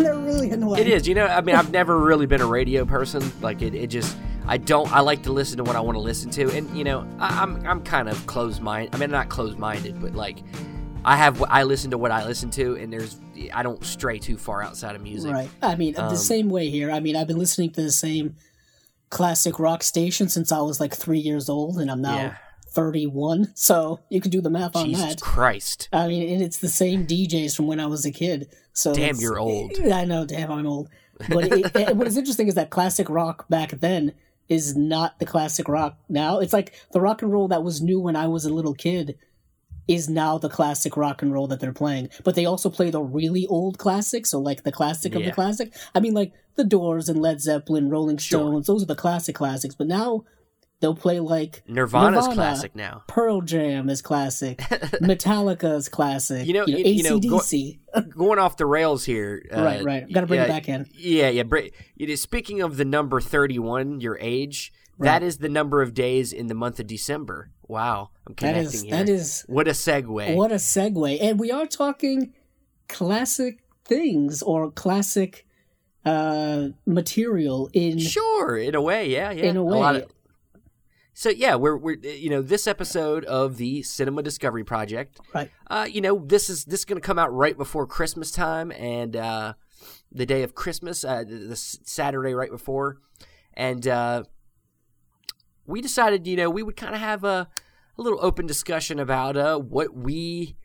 They're really annoying. It is. You know, I mean, I've never really been a radio person. Like it, it just I don't. I like to listen to what I want to listen to, and you know, I, I'm I'm kind of closed minded. I mean, not closed minded, but like I have I listen to what I listen to, and there's I don't stray too far outside of music. Right. I mean, Um, the same way here. I mean, I've been listening to the same classic rock station since I was like three years old, and I'm now Yeah. 31. So you can do the math on Jesus that. Christ. I mean, and it's the same DJs from when I was a kid. So Damn, you're old. I know, damn, I'm old. But it, it- what is interesting is that classic rock back then is not the classic rock now. It's like the rock and roll that was new when I was a little kid is now the classic rock and roll that they're playing. But they also play the really old classics, so like the classic of the classic. I mean, like the Doors and Led Zeppelin, Rolling Sure. Stones. Those are the classic classics. But now they'll play like Nirvana's Nirvana. classic now. Pearl Jam is classic, Metallica's classic. You know- you- you know, go- Going off the rails here. Uh, right, right. Got to bring it back in. Yeah, yeah. It is speaking of the number thirty-one, your age. That Right. is the number of days in the month of December. Wow, I'm connecting is here. that is what a segue. what a segue. And we are talking classic things or classic uh material in Sure, in a way, yeah, yeah. In a lot way. of- so yeah, we're we're you know this episode of the Cinema Discovery Project. right. Uh, you know this is this is going to come out right before Christmas time and uh, the day of Christmas, uh, the, the Saturday right before, and uh, we decided you know we would kind of have a, a little open discussion about uh, what we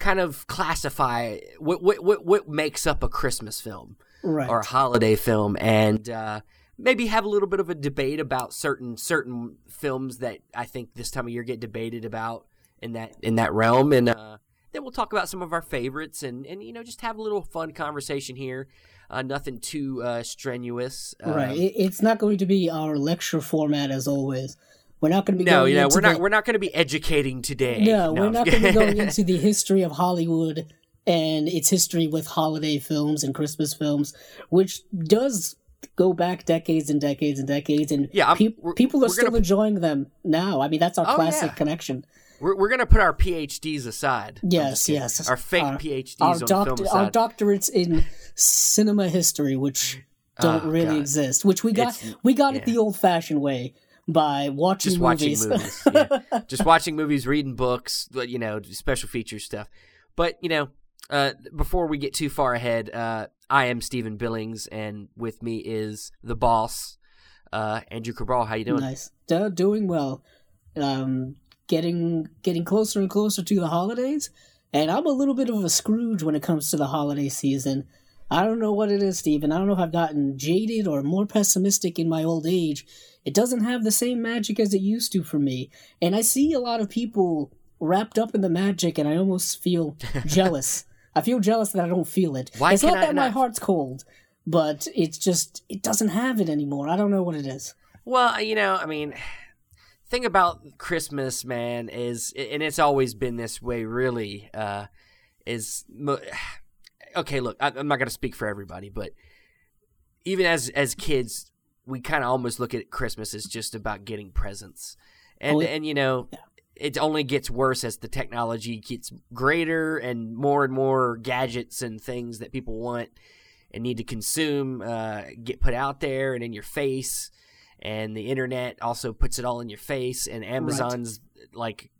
kind of classify what what what what makes up a Christmas film Right. or a holiday film and uh, maybe have a little bit of a debate about certain certain films that I think this time of year get debated about in that in that realm and uh, then we'll talk about some of our favorites and and you know just have a little fun conversation here uh, nothing too uh, strenuous uh, right. It's not going to be our lecture format as always. We're not going to be no going you know into we're not the, we're not going to be educating today No, we're I'm not going to be going into the history of Hollywood and its history with holiday films and Christmas films, which does go back decades and decades and decades, and Yeah, we're- people are still gonna- enjoying them now. I mean, that's our Oh, classic yeah. connection. we're, we're going to put our PhDs aside Yes, yes. our fake Our- PhDs Our, on doctor- our doctorates in cinema history, which don't Oh, really God. exist, which we got It's- we got it the old-fashioned way by watching just movies. watching movies. yeah. Just watching movies, reading books, you know, special feature stuff. But, you know, uh, before we get too far ahead, uh, I am Steven Billings, and with me is the boss, uh, Andrew Cabral. How you doing? Nice. Do- doing well. Um, getting getting closer and closer to the holidays, and I'm a little bit of a Scrooge when it comes to the holiday season. I don't know what it is, Steven. I don't know if I've gotten jaded or more pessimistic in my old age. It doesn't have the same magic as it used to for me, and I see a lot of people wrapped up in the magic, and I almost feel jealous. I feel jealous that I don't feel it. Why it's not I that my heart's cold, but it's just it doesn't have it anymore. I don't know what it is. Well, you know, I mean, thing about Christmas, man, is, and it's always been this way, really, uh, is okay. Look, I'm not going to speak for everybody, but even as as kids, we kind of almost look at Christmas as just about getting presents, and Oh, yeah. and you know. It only gets worse as the technology gets greater and more and more gadgets and things that people want and need to consume uh, get put out there and in your face. And the internet also puts it all in your face and amazon's like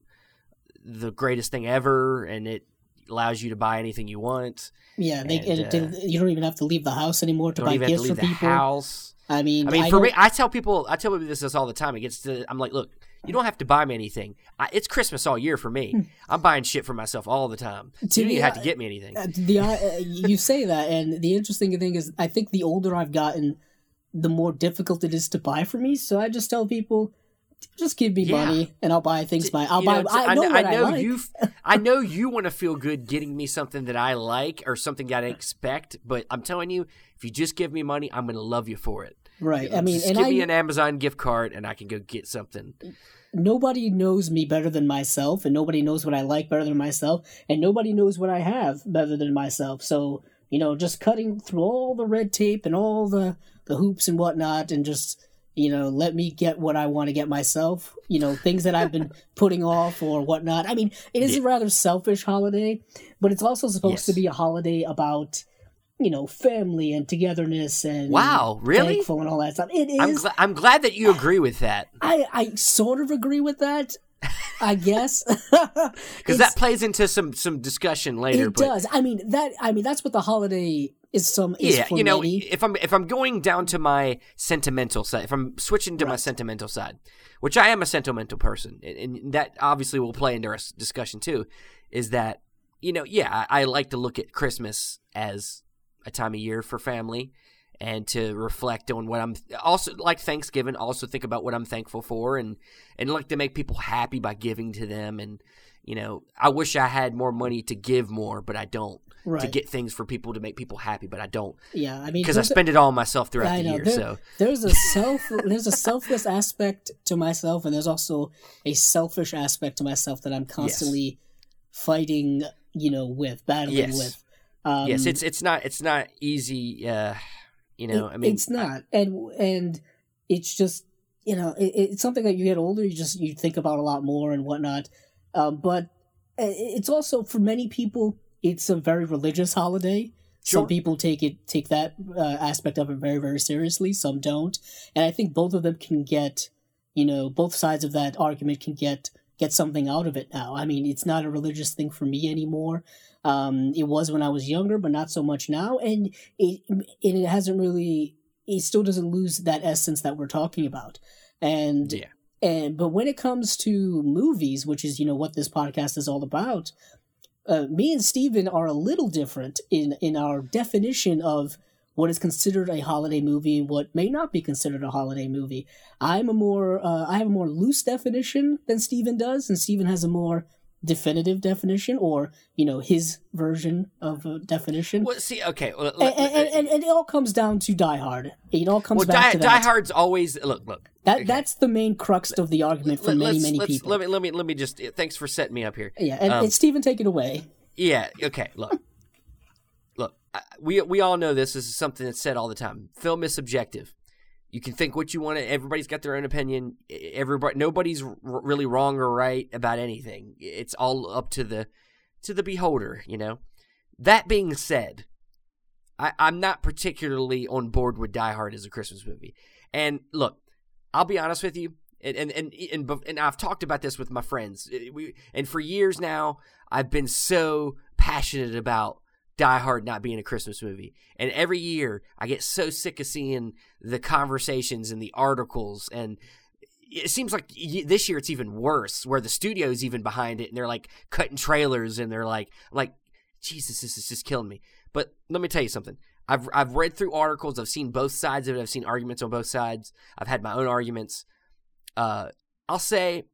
the greatest thing ever and it allows you to buy anything you want. Yeah, they, And, it- you don't even have to leave the house anymore to buy gifts to leave for the people. house. I mean, i mean I for me i tell people i tell people this, this all the time. It gets to i'm like look you don't have to buy me anything I, it's christmas all year for me i'm buying shit for myself all the time Hmm. To you don't even have to get me anything uh, the uh, you say that, and the interesting thing is, I think the older I've gotten, the more difficult it is to buy for me. So I just tell people, just give me Yeah. money, and I'll buy things. By I'll You buy. know, I know what I, know like. you. I know you want to feel good getting me something that I like or something that I expect. But I'm telling you, if you just give me money, I'm going to love you for it. Right. I mean, just give I me an Amazon gift card and I can go get something. nobody knows me better than myself, and nobody knows what I like better than myself, and nobody knows what I have better than myself. So you know, just cutting through all the red tape and all the the hoops and whatnot, and just you know, let me get what I want to get myself. You know, things that I've been putting off or whatnot. I mean, it is a rather selfish holiday, but it's also supposed to be a holiday about you know family and togetherness and Wow, really? thankful and all that stuff. It is. I'm, gl- I'm glad that you agree with that I I sort of agree with that. I guess because that plays into some some discussion later. it but does. I mean that. I mean that's what the holiday is. Some is yeah, for you know, if I'm if I'm going down to my sentimental side, if I'm switching to my sentimental side, which I am a sentimental person, and, and that obviously will play into our discussion too, is that you know, yeah, I, I like to look at Christmas as a time of year for family and to reflect on what I'm also like Thanksgiving. Also think about what I'm thankful for, and and like to make people happy by giving to them. And you know, I wish I had more money to give more, but I don't. To get things for people to make people happy, but I don't yeah, I mean because I spend it all on myself throughout the year. There- So there's a self there's a selfless aspect to myself and there's also a selfish aspect to myself that I'm constantly fighting, you know, with, battling Yes. with. Um, yes, it's it's not it's not easy. Uh, you know, it- I mean, it's not, and and it's just you know, it, it's something that you get older, you just you think about a lot more and whatnot. Um, but it's also for many people, it's a very religious holiday. Sure. Some people take it take that uh, aspect of it very very seriously. Some don't, and I think both of them can get, you know, both sides of that argument can get get something out of it now. I mean, it's not a religious thing for me anymore. Um, it was when I was younger, but not so much now, and it it hasn't really. It still doesn't lose that essence that we're talking about, and yeah, and but when it comes to movies, which is you know what this podcast is all about, uh, me and Steven are a little different in in our definition of what is considered a holiday movie and what may not be considered a holiday movie. I'm a more uh, I have a more loose definition than Steven does, and Steven has a more definitive definition, or you know his version of a definition. well, see, okay, well, and, and, and, and it all comes down to Die Hard. It all comes well, back Die, to Die. Hard's always look, look. That okay. that's the main crux of the argument for many many people. Let me let me let me just. Thanks for setting me up here. yeah, and, um, and Steven, take it away. Yeah. Okay. Look. look. We we all know this. This is something that's said all the time. Film is subjective. You can think what you want. Everybody's got their own opinion. Everybody, nobody's r- really wrong or right about anything. It's all up to the to the beholder. You know. That being said, I, I'm not particularly on board with Die Hard as a Christmas movie. And look, I'll be honest with you, and and and and, and I've talked about this with my friends. We and for years now, I've been so passionate about Die Hard not being a Christmas movie, and every year I get so sick of seeing the conversations and the articles and. It seems like this year it's even worse, where the studio's even behind it, and they're like cutting trailers, and they're like, like, Jesus, this is just killing me. But let me tell you something. I've I've read through articles. I've seen both sides of it. I've seen arguments on both sides. I've had my own arguments. Uh, I'll say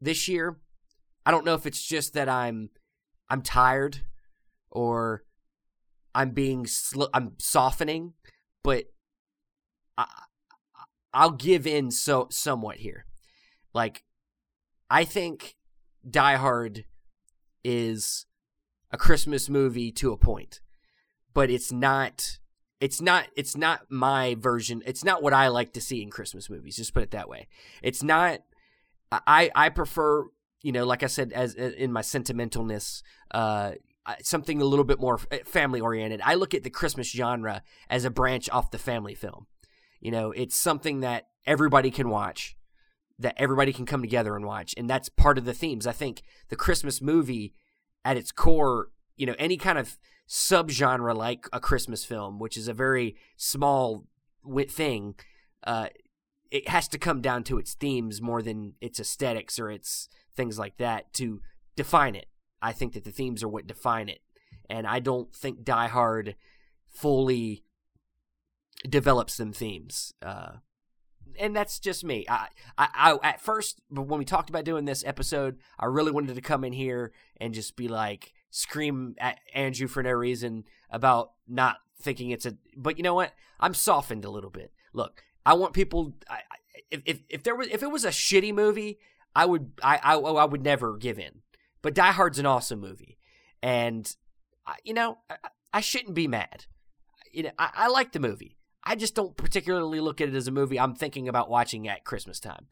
this year, I don't know if it's just that I'm I'm tired or I'm being sl- I'm softening, but I I'll give in so somewhat here. Like I think Die Hard is a Christmas movie to a point, but it's not. It's not. It's not my version. It's not what I like to see in Christmas movies. Just put it that way. It's not. I I prefer you know like I said as in my sentimentalness. Uh, something a little bit more family oriented. I look at the Christmas genre as a branch off the family film. You know, it's something that everybody can watch, that everybody can come together and watch, and that's part of the themes. I think the Christmas movie, at its core, you know, any kind of subgenre like a Christmas film, which is a very small thing, uh, it has to come down to its themes more than its aesthetics or its things like that to define it. I think that the themes are what define it, and I don't think Die Hard fully develops them themes. Uh, and that's just me. I, I, I, at first, when we talked about doing this episode, I really wanted to come in here and just be like scream at Andrew for no reason about not thinking it's a. But you know what? I'm softened a little bit. Look, I want people. I, if, if if there was if it was a shitty movie, I would I I, I would never give in. But Die Hard's an awesome movie, and I, you know I, I shouldn't be mad. You know I, I like the movie. I just don't particularly look at it as a movie I'm thinking about watching at Christmas time.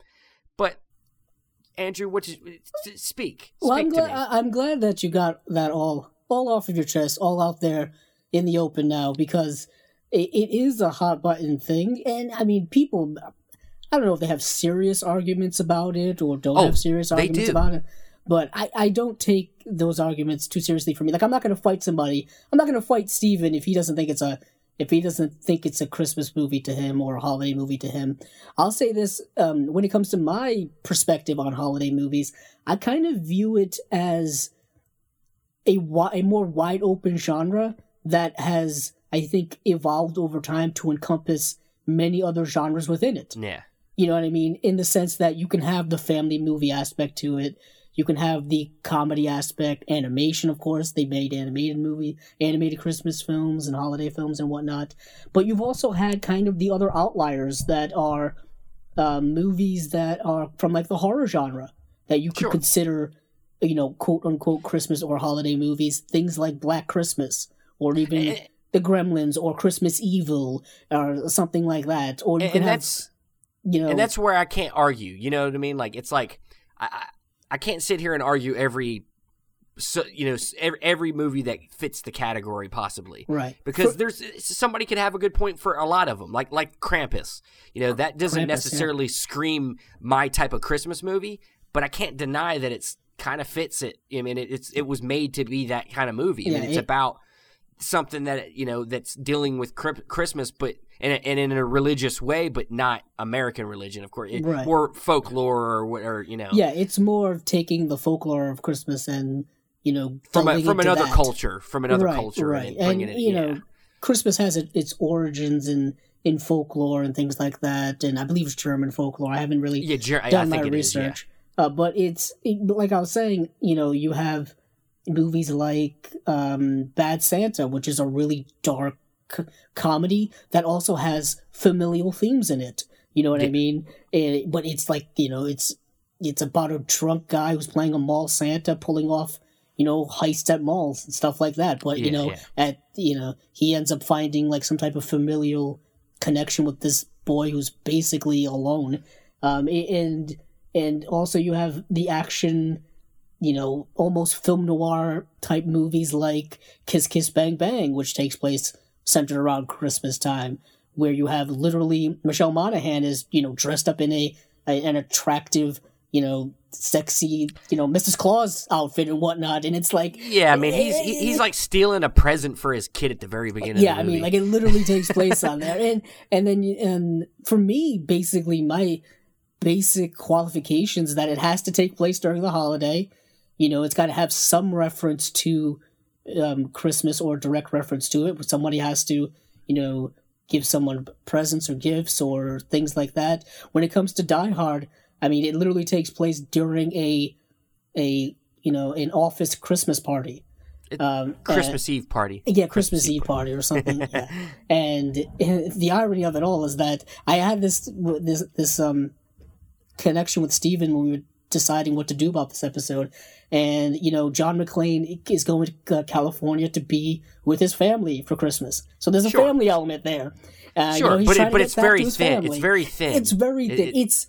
But Andrew, what is speak? Well, I'm speak to glad. me. I- I'm glad that you got that all all off of your chest, all out there in the open now because it, it is a hot button thing, and I mean, people. I don't know if they have serious arguments about it or don't Oh, have serious arguments do. about it. But I, I don't take those arguments too seriously for me. Like I'm not going to fight somebody. I'm not going to fight Steven if he doesn't think it's a if he doesn't think it's a Christmas movie to him or a holiday movie to him. I'll say this um, when it comes to my perspective on holiday movies, I kind of view it as a wi- a more wide open genre that has I think evolved over time to encompass many other genres within it. Yeah. You know what I mean? In the sense that you can have the family movie aspect to it. You can have the comedy aspect, animation, of course. They made animated movie, animated Christmas films and holiday films and whatnot. But you've also had kind of the other outliers that are uh, movies that are from like the horror genre that you could Sure. consider, you know, quote unquote Christmas or holiday movies. Things like Black Christmas or even Eh, The Gremlins or Christmas Evil or something like that. Or And, and have, that's you know, and that's where I can't argue. You know what I mean? Like it's like I I, can't sit here and argue every so you know every, every movie that fits the category possibly right. because For- there's somebody could have a good point for a lot of them like like Krampus you know that doesn't Krampus, yeah. necessarily scream my type of Christmas movie but I can't deny that it's kind of fits it I mean it, it's it was made to be that kind of movie I mean it's it- about something that you know that's dealing with Christmas but and, and in a religious way but not American religion of course it, Right. more folklore or what or you know yeah, it's more of taking the folklore of Christmas and you know from a, from another that. culture from another right, culture right? and and it you yeah. know, Christmas has it, its origins in in folklore and things like that, and I believe it's German folklore. I haven't really yeah, Jer- I- I done think my yeah. research, uh, but it's it, like I was saying, you know, you have movies like um, Bad Santa, which is a really dark c- comedy that also has familial themes in it. You know what I mean? And, but it's like you know, it's it's about a drunk guy who's playing a mall Santa, pulling off you know heists at malls and stuff like that. But you know, yeah. at you know, he ends up finding like some type of familial connection with this boy who's basically alone. Um, and and also you have the action, you know, almost film noir type movies like Kiss Kiss Bang Bang, which takes place centered around Christmas time, where you have literally Michelle Monaghan is you know dressed up in a, a an attractive you know sexy you know Mrs. Claus outfit and whatnot, and it's like Yeah, I mean he's he's like stealing a present for his kid at the very beginning. yeah of the i mean like it literally takes place on there and and then and for me basically my basic qualifications that it has to take place during the holiday you know it's got to have some reference to um, christmas or direct reference to it but somebody has to you know give someone presents or gifts or things like that when it comes to die hard i mean it literally takes place during a a you know an office christmas party um, Christmas Eve party. yeah, Christmas Eve party or something. yeah. And uh, the irony of it all is that I had this this this um connection with Steven when we were deciding what to do about this episode. And you know, John McClane is going to uh, California to be with his family for Christmas. So there's a Sure. family element there. Uh, you Sure, know, he's but it, but it's very thin. family. It's very thin. It's very thin. it- it's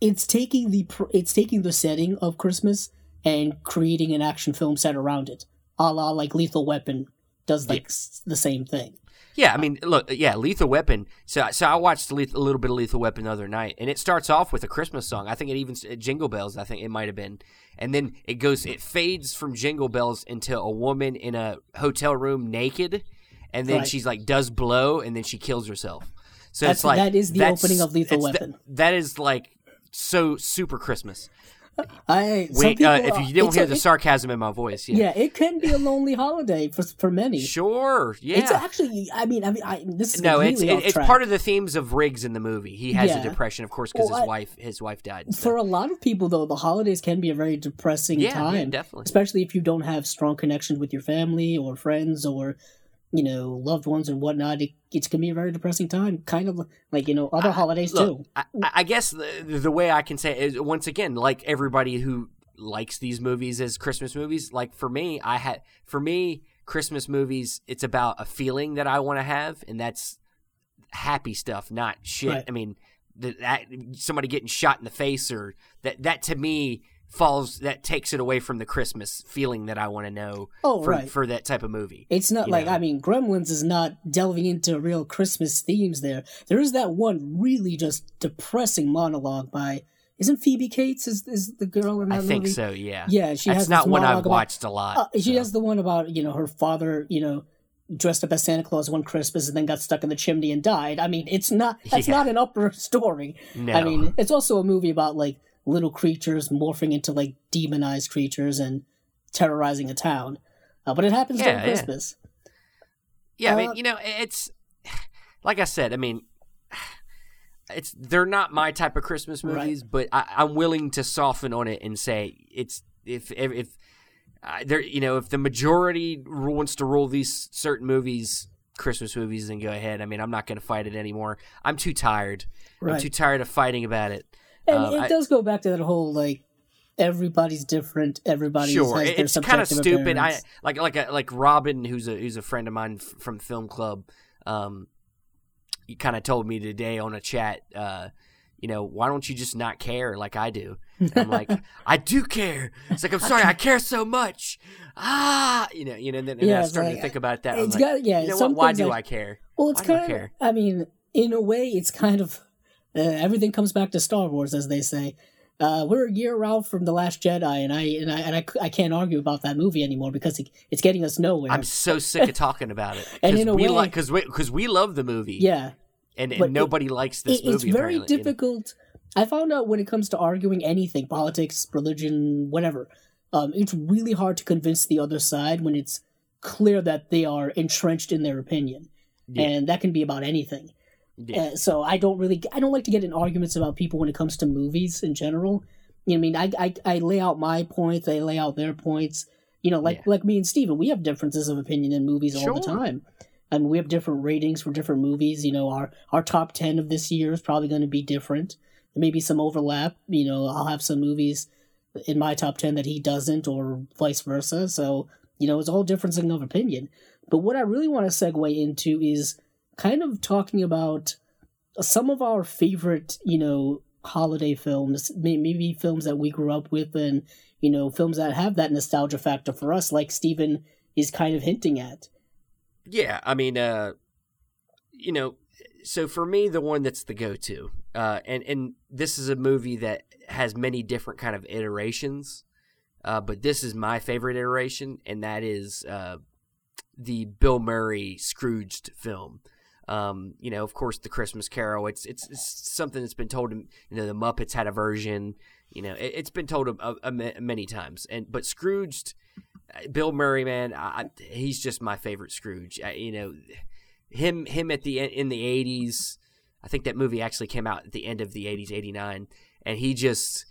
it's taking the it's taking the setting of Christmas and creating an action film set around it, a la like Lethal Weapon does like s- the same thing. Yeah, I mean, look, yeah, Lethal Weapon. So, so I watched a little bit of Lethal Weapon the other night, and it starts off with a Christmas song. I think it even uh, Jingle Bells. I think it might have been, and then it goes, it fades from Jingle Bells into a woman in a hotel room naked, and then Right. she's like does blow, and then she kills herself. So That's- it's like that is the opening of Lethal Weapon. that is like so super Christmas. I Wait, uh, if you don't hear a- the sarcasm in my voice, yeah, yeah, it can be a lonely holiday for for many. sure, yeah. It's actually, I mean, I mean, I, this is no, it's it, it's part of the themes of Riggs in the movie. He has Yeah. a depression, of course, because Well, his I- wife his wife died. so- For a lot of people, though, the holidays can be a very depressing Yeah, yeah, time. definitely. Especially if you don't have strong connections with your family or friends or, you know, loved ones and whatnot. It, gonna be a very depressing time. Kind of like, you know, other holidays Look, too. I, I guess the, the way I can say it is once again, like everybody who likes these movies as Christmas movies, like for me, I had for me Christmas movies. It's about a feeling that I want to have, and that's happy stuff, not shit. Right. I mean, the, that somebody getting shot in the face or that that to me falls that takes it away from the Christmas feeling that I want to know Oh, for, right. for that type of movie. It's not like know. I mean, Gremlins is not delving into real Christmas themes. There, there is that one really just depressing monologue by isn't Phoebe Cates is is the girl in that I think so, yeah. Yeah, she That's has not one I've about- watched a lot. Uh, she so. has the one about you know her father, you know, dressed up as Santa Claus one Christmas and then got stuck in the chimney and died. I mean, it's not that's Yeah. not an upper story. No. I mean, it's also a movie about like little creatures morphing into like demonized creatures and terrorizing a town. Uh, but it happens Yeah, during yeah. Christmas. Yeah, I mean, Uh, you know, it's like I said. I mean, it's they're not my type of Christmas Right. movies, but I, I'm willing to soften on it and say it's if if, if uh, there, you know, if the majority wants to rule these certain movies, Christmas movies, then go ahead. I mean, I'm not going to fight it anymore. I'm too tired. I'm too tired of fighting about it. And Um, it I- does go back to that whole like everybody's different. Everybody sure, it's kind of stupid. I like like a, like Robin, who's a who's a friend of mine f- from film club. Um, he kind of told me today on a chat. Uh, you know, why don't you just not care like I do? And I'm like, I do care. It's like I'm sorry, I care so much. Ah, you know, you know. And then and Yeah, I started like, to think about that. It's like, got- yeah, you know what? Why do like- I care? Well, it's Why kind of. care? I mean, in a way, it's kind of uh, everything comes back to Star Wars, as they say. Uh, we're a year out from the Last Jedi, and I and I and I, I can't argue about that movie anymore because it, it's getting us nowhere. I'm so sick of talking about it. And in a we way- like because we because we love the movie. yeah, and, and but it- nobody likes this it, movie. it's very difficult. I found out when it comes to arguing anything, politics, religion, whatever, um, it's really hard to convince the other side when it's clear that they are entrenched in their opinion, Yeah. and that can be about anything. Yeah. Uh, so I don't really, I don't like to get in arguments about people when it comes to movies in general. You know, I mean, I, I, I lay out my points, they lay out their points. You know, like Yeah. like me and Steven, we have differences of opinion in movies all the time. I mean, we have different ratings for different movies. You know, our our top ten of this year is probably going to be different. There may be some overlap. You know, I'll have some movies in my top ten that he doesn't, or vice versa. So you know, it's all differencing of opinion. But what I really want to segue into is kind of talking about some of our favorite, you know, holiday films, maybe films that we grew up with, and you know, films that have that nostalgia factor for us, like Steven is kind of hinting at. Yeah, I mean, uh, you know, so for me, the one that's the go-to, uh, and and this is a movie that has many different kind of iterations, uh, but this is my favorite iteration, and that is uh, the Bill Murray Scrooged film. Um, you know, of course, the Christmas Carol. It's it's, it's something that's been told. You know, the Muppets had a version. You know, it, it's been told a, a, a many times, and but Scrooged. uh, Bill Murray, man, I- he's just my favorite Scrooge. I, you know, him him at the in the eighties. I think that movie actually came out at the end of the eighties, eighty nine, and he just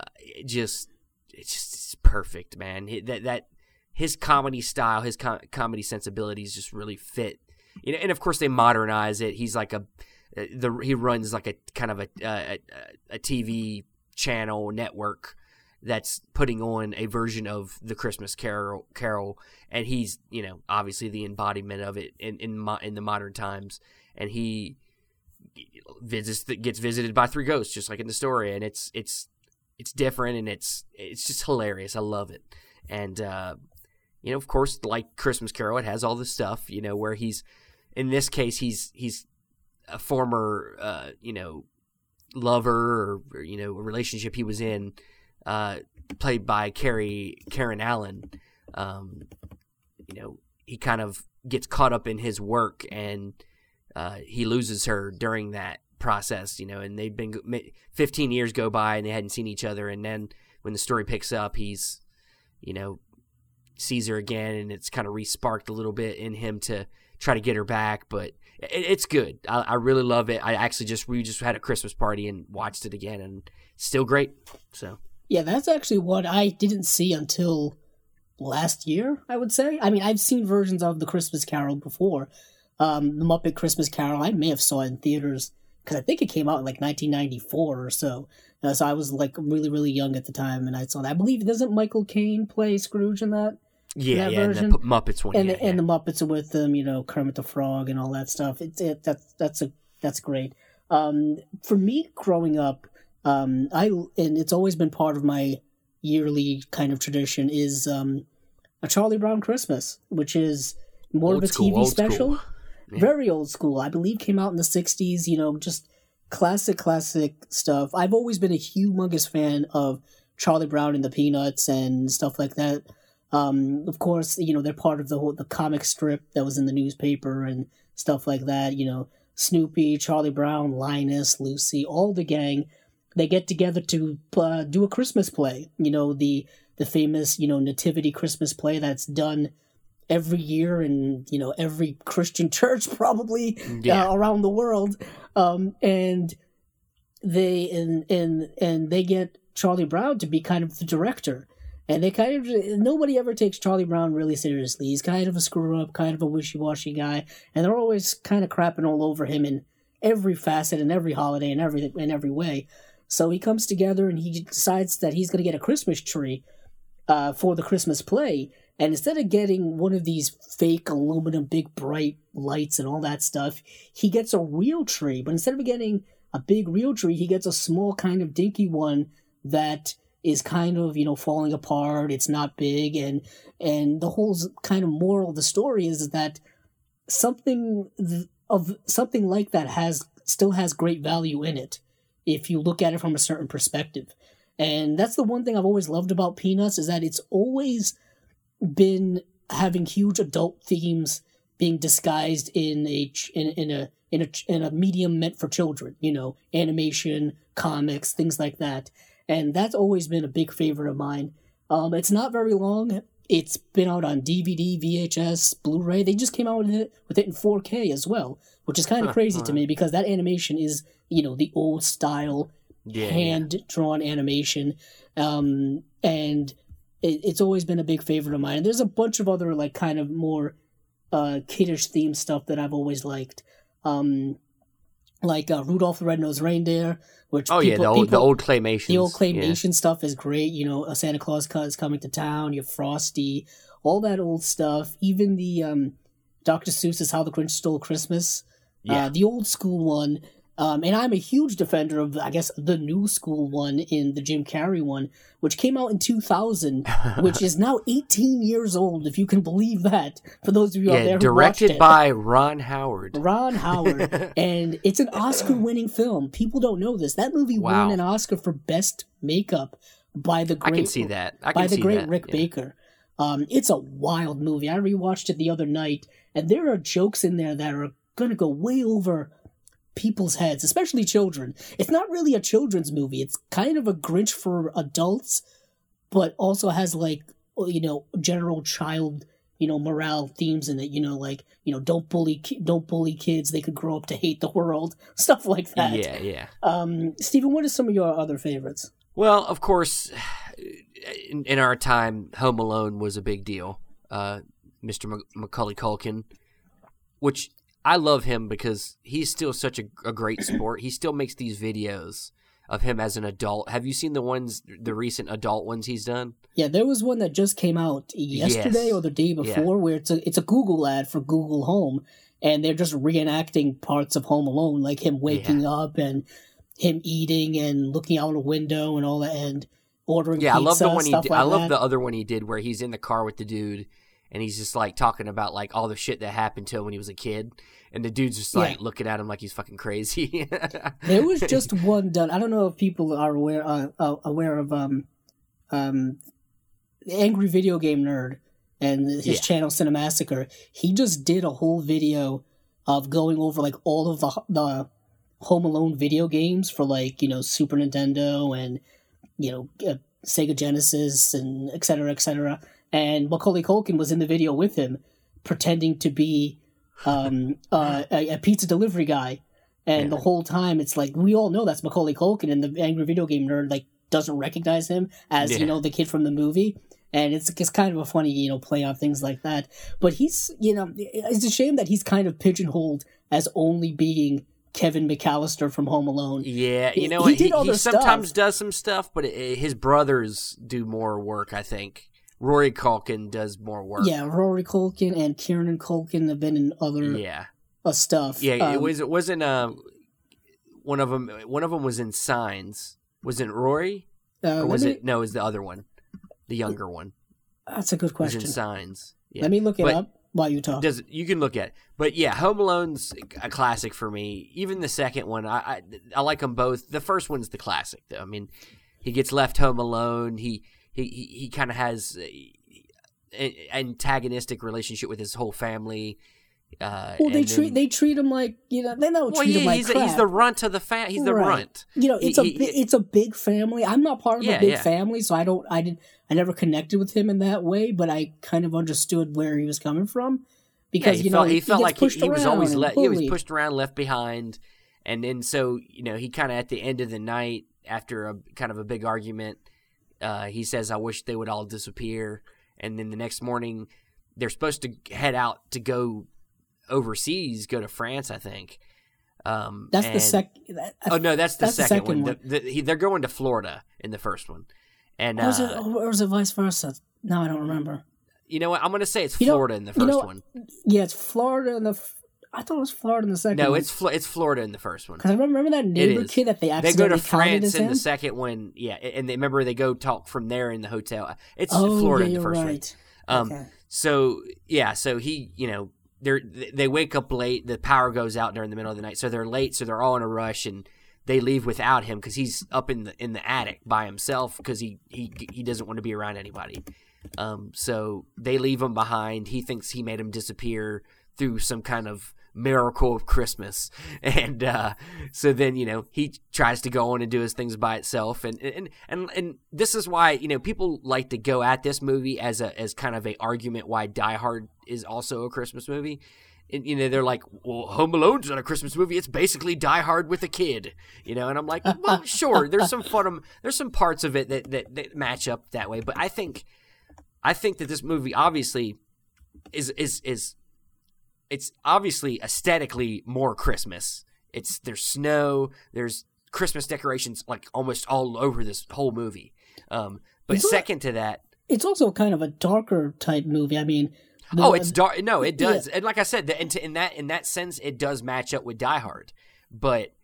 uh, just it's just it's perfect, man. He, that that his comedy style, his com- comedy sensibilities just really fit. You know, and of course they modernize it. He's like a the he runs like a kind of a a, a TV channel network that's putting on a version of the Christmas Carol, Carol, and he's you know obviously the embodiment of it in in, mo- in the modern times, and he visits gets visited by three ghosts just like in the story, and it's it's it's different and it's it's just hilarious. I love it, and uh, you know of course like Christmas Carol, it has all the stuff you know where he's in this case he's he's a former uh, you know lover or, you know a relationship he was in uh, played by Carrie Karen Allen. Um, you know, he kind of gets caught up in his work and uh, he loses her during that process. You know, and they've been 15 years go by and they hadn't seen each other, and then when the story picks up, he's you know sees her again, and it's kind of resparked a little bit in him to try to get her back, but. It, it's good. I, I really love it. I actually just we just had a Christmas party and watched it again, and still great. So Yeah, that's actually what I didn't see until last year, I would say. I mean, I've seen versions of the Christmas Carol before. Um, the Muppet Christmas Carol, I may have saw in theaters because I think it came out in like 1994 or so. Uh, so I was like really, really young at the time, and I saw that. I believe doesn't Michael Caine play Scrooge in that? Yeah, yeah, and version? the P- Muppets one, and yeah, the, and yeah. the Muppets are with them, you know, Kermit the Frog and all that stuff. It's it that's that's a that's great. Um, for me, growing up, um, I and it's always been part of my yearly kind of tradition is um, a Charlie Brown Christmas, which is more Old of a school, TV old special. Yeah. Very old school. I believe came out in the 60s, you know, just classic, classic stuff. I've always been a humongous fan of Charlie Brown and the Peanuts and stuff like that. Um, of course, you know, they're part of the whole, the comic strip that was in the newspaper and stuff like that. You know, Snoopy, Charlie Brown, Linus, Lucy, all the gang. They get together to uh, do a Christmas play. You know, the the famous, you know, nativity Christmas play that's done every year in you know every Christian church probably Yeah. uh, around the world. Um, and they and and and they get Charlie Brown to be kind of the director. And they kind of nobody ever takes Charlie Brown really seriously. He's kind of a screw up, kind of a wishy washy guy, and they're always kind of crapping all over him in every facet and every holiday and every in every way. So he comes together and he decides that he's going to get a Christmas tree uh, for the Christmas play. And instead of getting one of these fake aluminum big bright lights and all that stuff, he gets a real tree. But instead of getting a big real tree, he gets a small kind of dinky one that is kind of you know falling apart. It's not big, and and the whole kind of moral of the story is that something th- of something like that has still has great value in it if you look at it from a certain perspective. And that's the one thing I've always loved about Peanuts is that it's always been having huge adult themes being disguised in a in, in a in a in a medium meant for children, you know, animation, comics, things like that. And that's always been a big favorite of mine. Um, it's not very long. It's been out on DVD, VHS, Blu-ray. They just came out with it, with it in 4K as well, which is kind of crazy to me because that animation is, you know, the old style yeah. hand drawn animation, um, and it, it's always been a big favorite of mine. And there's a bunch of other like kind of more uh, kiddish theme stuff that I've always liked, um, like uh, Rudolph the Red-Nosed Reindeer, which Oh yeah, the old the old claymation. the old claymation stuff is great. You know, a Santa Claus is coming to town. You have Frosty, all that old stuff. Even the um, Dr. Seuss's How the Grinch Stole Christmas, Yeah. uh, the old school one. Um, and I'm a huge defender of, I guess, the new school one in the Jim Carrey one, which came out in 2000, which is now 18 years old, if you can believe that. For those of you out there directed watched it. by Ron Howard. Ron Howard, and it's an Oscar-winning film. People don't know this. That movie Wow. won an Oscar for best makeup by the I great can see that. I by the great that. Rick yeah. Baker. Um, it's a wild movie. I rewatched it the other night, and there are jokes in there that are gonna go way over people's heads, especially children. It's not really a children's movie. It's kind of a Grinch for adults, but also has like you know general child you know morale themes in it. You know, like you know don't bully ki- don't bully kids. They could grow up to hate the world. Stuff like that. Yeah, yeah. Um, Steven, what are some of your other favorites? Well, of course, in, in our time, Home Alone was a big deal. Uh, Mr. Mac- Macaulay Culkin, which I love him because he's still such a, a great sport. He still makes these videos of him as an adult. Have you seen the ones, the recent adult ones he's done? Yeah, there was one that just came out yesterday Yes. or the day before, where it's a it's a Google ad for Google Home, and they're just reenacting parts of Home Alone, like him waking up and him eating and looking out a window and all that, and ordering. Yeah, I love the pizza, one he stuff did. Like I love that. the other one he did where he's in the car with the dude and he's just like talking about like all the shit that happened to him when he was a kid. And the dude's just like Yeah. looking at him like he's fucking crazy. There was just one done. I don't know if people are aware uh, uh, aware of um um the Angry Video Game Nerd and his Yeah. channel Cinemassacre. He just did a whole video of going over like all of the the Home Alone video games for like you know Super Nintendo and you know uh, Sega Genesis and et cetera, et cetera. And Macaulay Culkin was in the video with him, pretending to be um, uh, a, a pizza delivery guy. And Yeah. the whole time, it's like we all know that's Macaulay Culkin, and the angry video game nerd like doesn't recognize him as Yeah. you know the kid from the movie. And it's it's kind of a funny you know play on things like that. But he's you know it's a shame that he's kind of pigeonholed as only being Kevin McAllister from Home Alone. Yeah, you know he what? did He, he sometimes does some stuff, but it, his brothers do more work. I think Rory Culkin does more work. Yeah, Rory Culkin and Kieran Culkin have been in other yeah, uh, stuff. yeah. it Um, was. It wasn't. Uh, one of them. One of them was in Signs. Was it Rory uh, or was me- it? No, it was the other one. the younger one. That's a good question. in Signs. Yeah. Let me look it But- up while you talk. Does you can look at, it. but yeah, Home Alone's a classic for me. Even the second one, I I, I like them both. The first one's the classic, though. I mean, he gets left home alone. He he he, he kind of has an antagonistic relationship with his whole family. Uh, well, they treat then- they treat him like you know they don't well, treat him like he's, crap. he's the runt of the fam. He's the Right. runt. you know, he- it's a he- it's a big family. I'm not part of Yeah, a big yeah. family, so I don't I didn't I never connected with him in that way, but I kind of understood where he was coming from because yeah, he you felt know he felt like he, he was always let he was pushed around, left behind, and then so you know he kind of at the end of the night after a kind of a big argument, uh, he says, "I wish they would all disappear," and then the next morning they're supposed to head out to go overseas, go to France, I think. Um, That's the second. That, Oh no, that's the that's second, second one. The, the, he, they're going to Florida in the first one, and or was it uh, or was it vice versa? No, I don't remember. you know what? I'm going to say it's You know- Florida in the you first know- one. Yeah, it's Florida in the. I thought it was Florida in the second. No, it's Flo- it's Florida in the first one. because I remember that neighbor kid that they They go to France as in the second one, yeah, and they remember they go talk from there in the hotel. It's oh, Florida yeah, in the first one. Um, okay. So yeah, so he, you know, they're they wake up late. The power goes out during the middle of the night, so they're late. So they're all in a rush, and they leave without him because he's up in the in the attic by himself because he he he doesn't want to be around anybody. Um, so they leave him behind. He thinks he made him disappear through some kind of miracle of Christmas, and uh, so then you know he tries to go on and do his things by itself, and and and and this is why you know people like to go at this movie as a as kind of a argument why Die Hard is also a Christmas movie. And, you know they're like, well, Home Alone's not a Christmas movie. It's basically Die Hard with a kid, you know. And I'm like, well, sure. There's some fun. There's some parts of it that, that that match up that way. But I think, I think that this movie obviously is is is it's obviously aesthetically more Christmas. It's there's snow, there's Christmas decorations like almost all over this whole movie. Um, but Isn't it- second to that, It's also kind of a darker type movie. I mean, oh, it's dark. No, it does, and like I said, the, in, in that in that sense, it does match up with Die Hard. But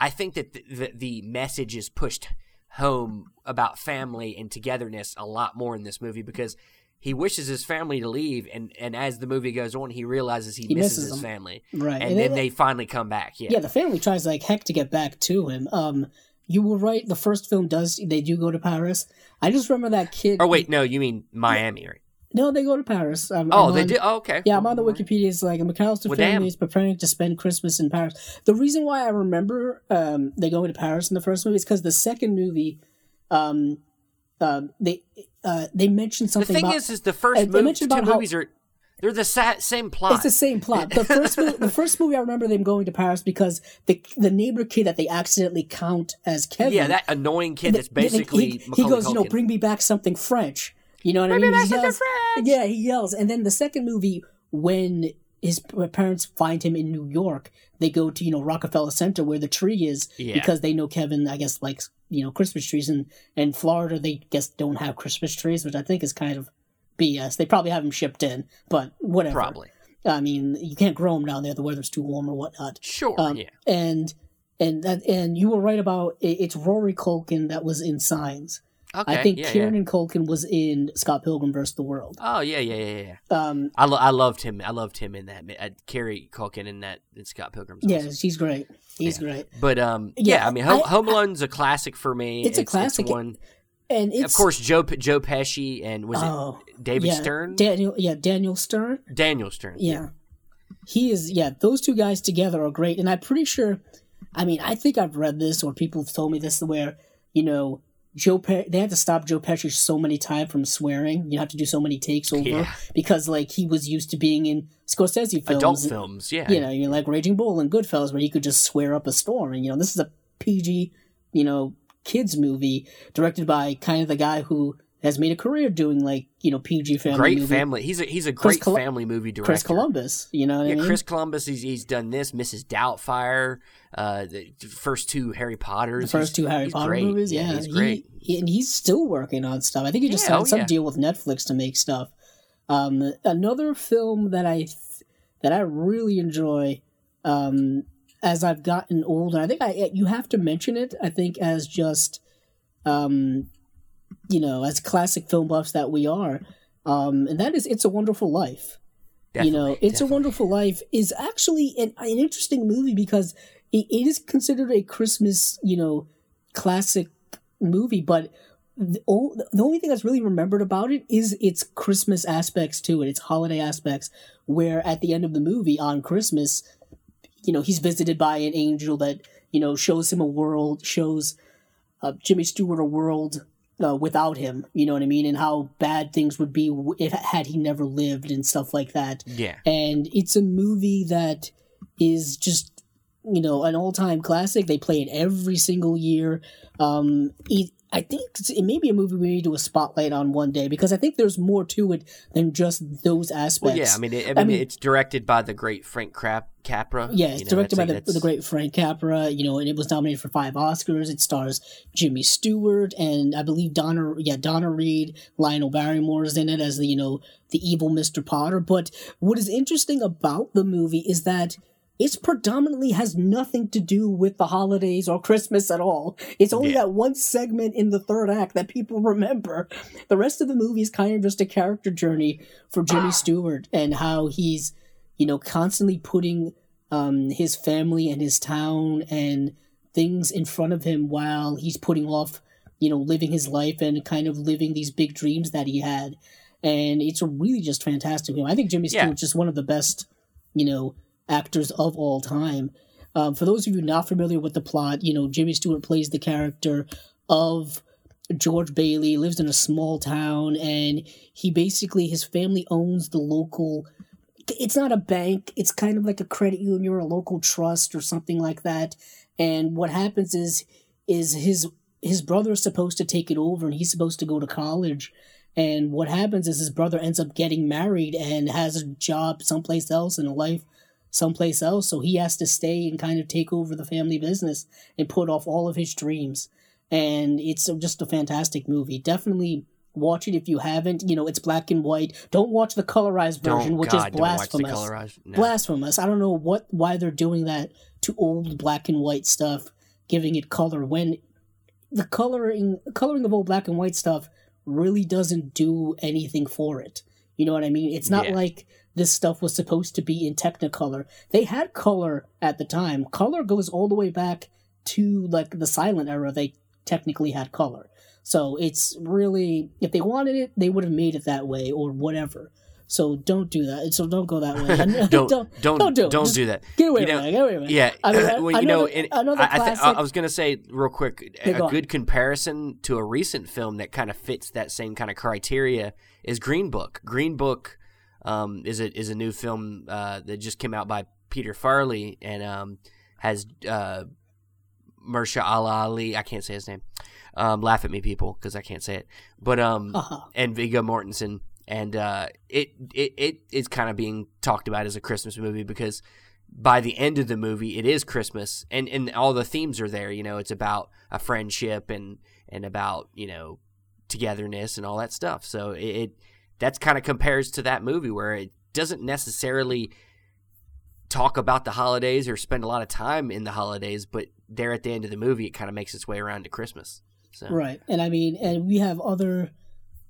I think that the, the, the message is pushed home about family and togetherness a lot more in this movie because he wishes his family to leave, and, and as the movie goes on, he realizes he, He misses, misses his family, right, and, then they finally come back. Yeah, yeah, the family tries like heck to get back to him. Um, you were right. The first film does they do go to Paris. I just remember that kid. Oh wait, no, you mean Miami, right? no, they go to Paris. Um, Oh, I'm they on- did. Oh, okay. Yeah, I'm on the Wikipedia. It's like a McAllister Well, family damn. is preparing to spend Christmas in Paris. The reason why I remember um, they going to Paris in the first movie is because the second movie, um, um, they uh, they mentioned something. The thing about is, is the first Uh, they movie, mentioned two about how- movies are they're the sa- same plot. It's the same plot. The first movie, the first movie I remember them going to Paris because the the neighbor kid that they accidentally count as Kevin. yeah, that annoying kid that's basically he, he goes, you know, bring me back something French. You know what I Bring me mean? back He something yells- French! Yeah, he yells, and then the second movie when his parents find him in New York, they go to you know Rockefeller Center where the tree is Yeah. because they know Kevin. I guess likes you know Christmas trees, and in Florida they guess don't have Christmas trees, which I think is kind of BS. They probably have them shipped in, but whatever. Probably. I mean, you can't grow them down there. The weather's too warm or whatnot. Sure. Um, yeah. And and that and you were right about it, it's Rory Culkin that was in Signs. Okay. I think yeah, Kieran yeah. Culkin was in Scott Pilgrim vs. the World. Oh yeah, yeah, yeah, yeah. Um, I, lo- I loved him. I loved him in that. Uh, Carrie Culkin in that. In Scott Pilgrim's. yeah, awesome. he's great. He's great. But um, yeah, Yeah, I mean, Home, I- Home Alone's a classic for me. It's a classic. one, And it's of course, Joe Joe Pesci and was oh, it David yeah, Stern? Daniel, yeah, Daniel Stern. Daniel Stern. Yeah. He is, yeah, those two guys together are great. And I'm pretty sure, I mean, I think I've read this or people have told me this where, you know, Joe Pe- they had to stop Joe Pesci so many times from swearing. You have to do so many takes over Yeah. because, like, he was used to being in Scorsese films. Adult films. Yeah. You know, you know, like Raging Bull and Goodfellas, where he could just swear up a storm. And, you know, this is a PG, you know, kids movie directed by kind of the guy who has made a career doing, like, you know, PG family great movie. family. He's a he's a Chris great Col- family movie director. Chris Columbus, you know what I Yeah, mean? Chris Columbus. He's, he's done this. Mrs. Doubtfire. Uh, the first two Harry Potters. the first He's- two Harry Potter great. movies. Yeah, he's he- great. he- and he's still working on stuff. I think he just Yeah, signed oh, some yeah. deal with Netflix to make stuff. Um, another film that I th- that I really enjoy um, as I've gotten older. I think I you have to mention it. I think as just um, you know, as classic film buffs that we are, um, and that is "It's a Wonderful Life." Definitely, you know, "It's definitely. a Wonderful Life" is actually an, an interesting movie because it, it is considered a Christmas, you know, classic movie, but the, o- the only thing that's really remembered about it is its Christmas aspects to it, its holiday aspects. Where at the end of the movie on Christmas, you know, he's visited by an angel that you know shows him a world, shows uh, Jimmy Stewart a world uh, without him. You know what I mean, and how bad things would be if had he never lived and stuff like that. Yeah. And it's a movie that is just you know an all-time classic. They play it every single year. Um, it, I think it may be a movie we need to do a spotlight on one day because I think there's more to it than just those aspects. Well, yeah. I mean, it, I, mean, mean- it's directed by the great Frank Crap- Capra. Yeah, it's you know, directed by the, the great Frank Capra, you know, and it was nominated for five Oscars. It stars Jimmy Stewart and I believe Donna, yeah, Donna Reed, Lionel Barrymore is in it as the, you know, the evil Mr. Potter. But what is interesting about the movie is that it's predominantly has nothing to do with the holidays or Christmas at all. It's only Yeah. that one segment in the third act that people remember. The rest of the movie is kind of just a character journey for Jimmy Stewart and how he's, you know, constantly putting um, his family and his town and things in front of him while he's putting off, you know, living his life and kind of living these big dreams that he had. And it's really just fantastic film. I think Jimmy Yeah. Stewart's just one of the best, you know, actors of all time. Um, for those of you not familiar with the plot, you know, Jimmy Stewart plays the character of George Bailey, lives in a small town, and he basically, his family owns the local it's not a bank it's kind of like a credit union or a local trust or something like that. And what happens is is his his brother is supposed to take it over and he's supposed to go to college. And what happens is his brother ends up getting married and has a job someplace else in a life someplace else so he has to stay and kind of take over the family business and put off all of his dreams and it's just a fantastic movie definitely watch it if you haven't you know it's black and white don't watch the colorized version Don't, which God, is don't watch the blasphemous. No. blasphemous. I don't know what why they're doing that to old black and white stuff, giving it color when the coloring coloring of old black and white stuff really doesn't do anything for it. You know what I mean? It's not Yeah. like this stuff was supposed to be in Technicolor. They had color at the time. Color goes all the way back to like the silent era. They technically had color. So it's really if they wanted it, they would have made it that way or whatever. So don't do that. So don't go that way. Don't, don't, don't don't, do don't. Just do that. Get away You from. Get away from. Yeah, I mean, well, you know, another I, I, thi- I- classic- I was gonna say real quick, Yeah, go a on. good comparison to a recent film that kind of fits that same kind of criteria is Green Book. Green Book um, is a is a new film uh, that just came out by Peter Farrelly and um, has uh, Mersha Ali. I can't say his name. Um, laugh at me, people, because I can't say it. But um, Uh-huh. and Viggo Mortensen, and uh, it it it is kind of being talked about as a Christmas movie because by the end of the movie, it is Christmas, and and all the themes are there. You know, it's about a friendship and and about you know togetherness and all that stuff. So it, it that's kind of compares to that movie where it doesn't necessarily talk about the holidays or spend a lot of time in the holidays, but there at the end of the movie, it kind of makes its way around to Christmas. So Right. And I mean, and we have other,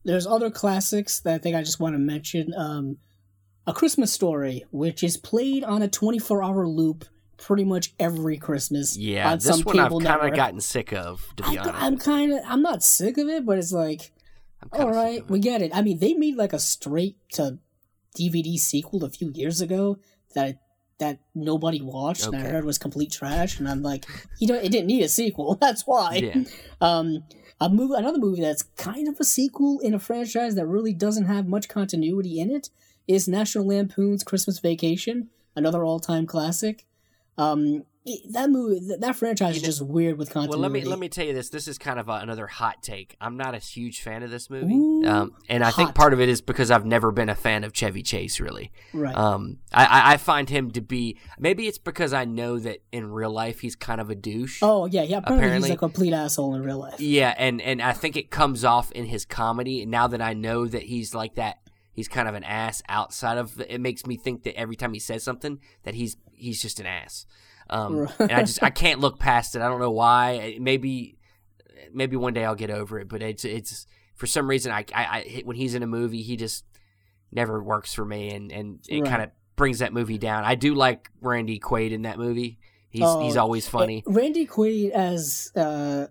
there's other classics that I think I just want to mention. Um, A Christmas Story, which is played on a 24 hour loop pretty much every Christmas. yeah, on this some one I've kind of gotten sick of, to be I, honest. I'm kind of, I'm not sick of it, but it's like, all right, we get it. I mean, they made like a straight to DVD sequel a few years ago that that nobody watched, and I Okay. heard was complete trash. And I'm like, you know, it didn't need a sequel. That's why. Yeah. Um, a movie, another movie that's kind of a sequel in a franchise that really doesn't have much continuity in it is National Lampoon's Christmas Vacation, another all-time classic. Um, that movie, th- that franchise is know- just weird with continuity. Well, let me let me tell you this. This is kind of a, another hot take. I'm not a huge fan of this movie, Ooh, um, and I think part of it is because I've never been a fan of Chevy Chase. Really, right. um, I, I, find him to be. Maybe it's because I know that in real life he's kind of a douche. oh yeah, yeah. Apparently, apparently- he's a complete asshole in real life. Yeah, and and I think it comes off in his comedy. And now that I know that he's like that, he's kind of an ass outside of. It makes me think that every time he says something, that he's he's just an ass. Um, and I just I can't look past it. I don't know why. Maybe maybe one day I'll get over it, but it's it's for some reason, I, I, I when he's in a movie, he just never works for me, and and it Right. kind of brings that movie down. I do like Randy Quaid in that movie. He's Oh, he's always funny. Randy Quaid as uh,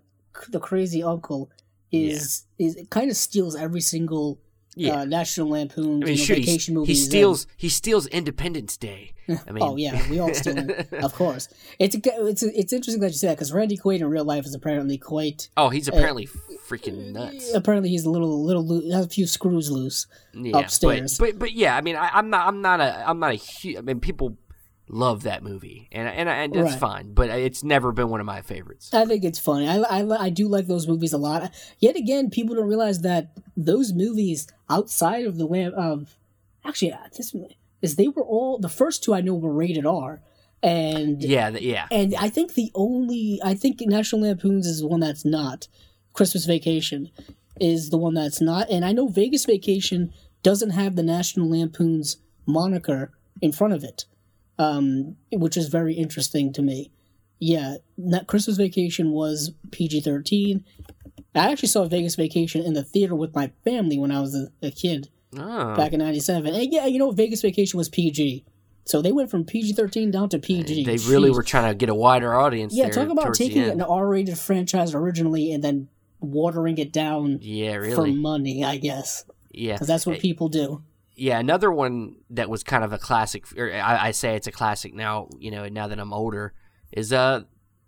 the crazy uncle is is kind of steals every single Yeah. uh, National Lampoon I mean, you know, he, vacation movie. he he's in. steals he steals Independence Day. I mean, oh yeah, we all steal it, of course. It's a, it's a, it's interesting that you say that because Randy Quaid in real life is apparently quite. oh, he's apparently freaking nuts. Apparently, he's a little little loo- has a few screws loose. yeah, upstairs. But, but but yeah, I mean, I, I'm not I'm not a I'm not a huge. I mean, people love that movie, and and and that's Right. fine. But it's never been one of my favorites. I think it's funny. I, I, I do like those movies a lot. Yet again, people don't realize that those movies outside of the lamp of actually uh, this is they were all the first two I know were rated R, and Yeah, yeah. and I think the only I think National Lampoons is the one that's not. Christmas Vacation is the one that's not, and I know Vegas Vacation doesn't have the National Lampoons moniker in front of it, um, which is very interesting to me. Yeah, that Christmas Vacation was PG thirteen. I actually saw Vegas Vacation in the theater with my family when I was a, a kid Oh, back in '97. And yeah, you know, Vegas Vacation was PG, so they went from PG thirteen down to PG. they really Jeez. were trying to get a wider audience. Yeah, talk about taking an R-rated franchise originally and then watering it down Yeah, really. for money, I guess, Yeah, because that's what people do. Yeah. Another one that was kind of a classic. Or I, I say it's a classic now. You know, now that I'm older, is uh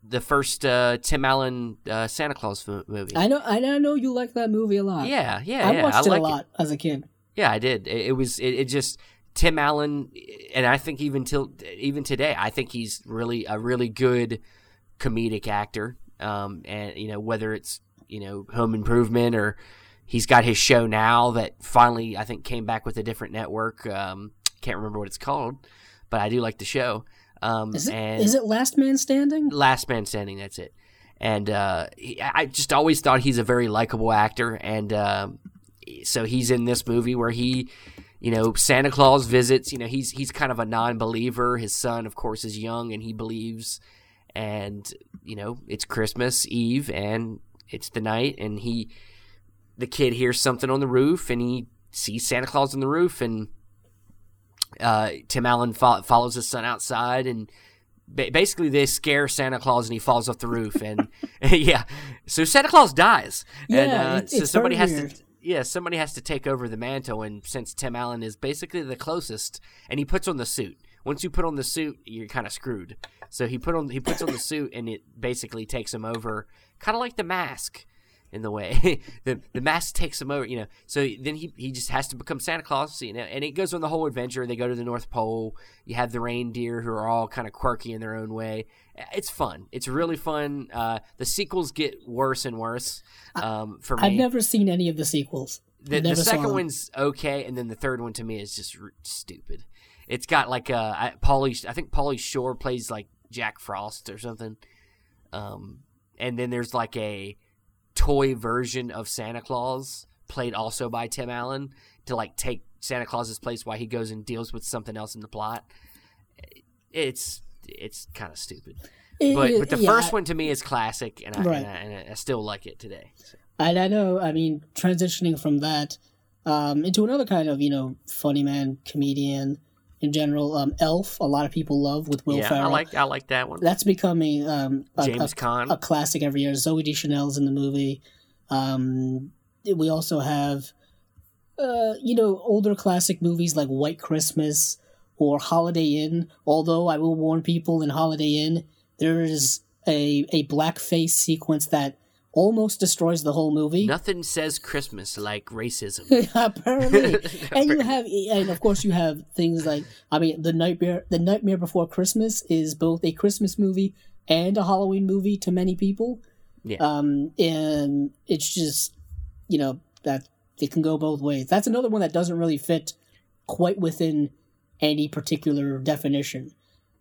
the first uh, Tim Allen uh, Santa Claus mo- movie. I know, I know you like that movie a lot. yeah, yeah, I yeah. watched I it a lot as a kid. Yeah, I did. It, it was it, it just Tim Allen, and I think even till even today, I think he's really a really good comedic actor. Um, and you know whether it's you know Home Improvement or he's got his show now that finally I think came back with a different network. Um, can't remember what it's called, but I do like the show. Um, Is it? and Is it Last Man Standing? Last Man Standing. That's it. And uh, he, I just always thought he's a very likable actor, and um so he's in this movie where he, you know, Santa Claus visits. You know, he's he's kind of a non-believer. His son, of course, is young, and he believes. And you know, it's Christmas Eve, and it's the night, and he, the kid hears something on the roof, and he sees Santa Claus on the roof, and uh, Tim Allen fo- follows his son outside, and ba- basically they scare Santa Claus and he falls off the roof and yeah. So Santa Claus dies. And uh, it- so it's somebody has weird. to yeah somebody has to take over the mantle and since Tim Allen is basically the closest and he puts on the suit. Once you put on the suit you're kind of screwed. So he put on he puts on the suit and it basically takes him over kind of like the mask in the way the the mask takes him over you know so then he he just has to become santa claus you know and it goes on the whole adventure they go to the north pole you have the reindeer who are all kind of quirky in their own way it's fun it's really fun uh the sequels get worse and worse um for me I've never seen any of the sequels. the, the second one's okay, and then the third one to me is just r- stupid. It's got like uh, I- Pauly. I think Pauly Shore plays like Jack Frost or something. Um, and then there's like a toy version of Santa Claus played also by Tim Allen to like take Santa Claus's place while he goes and deals with something else in the plot. It's it's kind of stupid, It- but but the yeah, first one to me is classic, and I, Right. and, I and I still like it today. So. And I know, I mean, transitioning from that um, into another kind of, you know, funny man comedian in general, um, Elf, a lot of people love with Will yeah, Ferrell. I like I like that one. That's becoming um, a, James a, Caan. a classic every year. Zooey Deschanel's in the movie. Um, we also have, uh, you know, older classic movies like White Christmas or Holiday Inn. Although I will warn people in Holiday Inn, there is a a blackface sequence that almost destroys the whole movie. Nothing says Christmas like racism. Apparently, and you have, and of course, you have things like, I mean, the nightmare, the Nightmare Before Christmas is both a Christmas movie and a Halloween movie to many people. Yeah. Um, and it's just, you know, that it can go both ways. That's another one that doesn't really fit quite within any particular definition.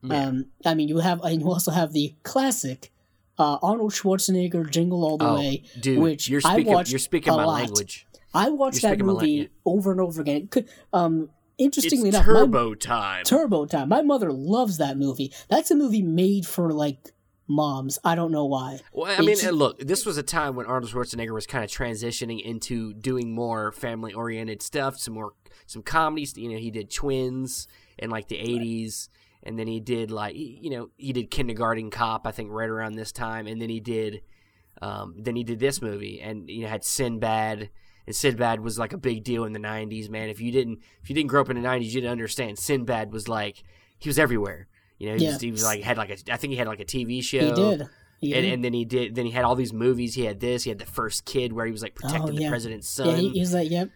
Yeah. Um, I mean, you have, and you also have the classic uh, Arnold Schwarzenegger "Jingle All the oh, Way," dude, which you're I speaking watched you're speaking a my lot. language. I watched You're that movie language. over and over again. Could- Um, It's interestingly enough, my, turbo time. Turbo Time. My mother loves that movie. That's a movie made for like moms. I don't know why. Well, I mean, It's- look, this was a time when Arnold Schwarzenegger was kind of transitioning into doing more family-oriented stuff, some more some comedies. You know, he did Twins in like the '80s, and then he did like you know he did Kindergarten Cop, I think, right around this time, and then he did um, then he did this movie, and you know had Sinbad. And Sinbad was like a big deal in the '90s, man. If you didn't, if you didn't grow up in the '90s, you didn't understand. Sinbad was like, he was everywhere. You know, he, Yeah. was, he was like had like a, I think he had like a TV show He did. He and, and then he did. Then he had all these movies. He had this. He had the first kid where he was like protecting Oh, yeah. the president's son. yeah, he, he was like, yep.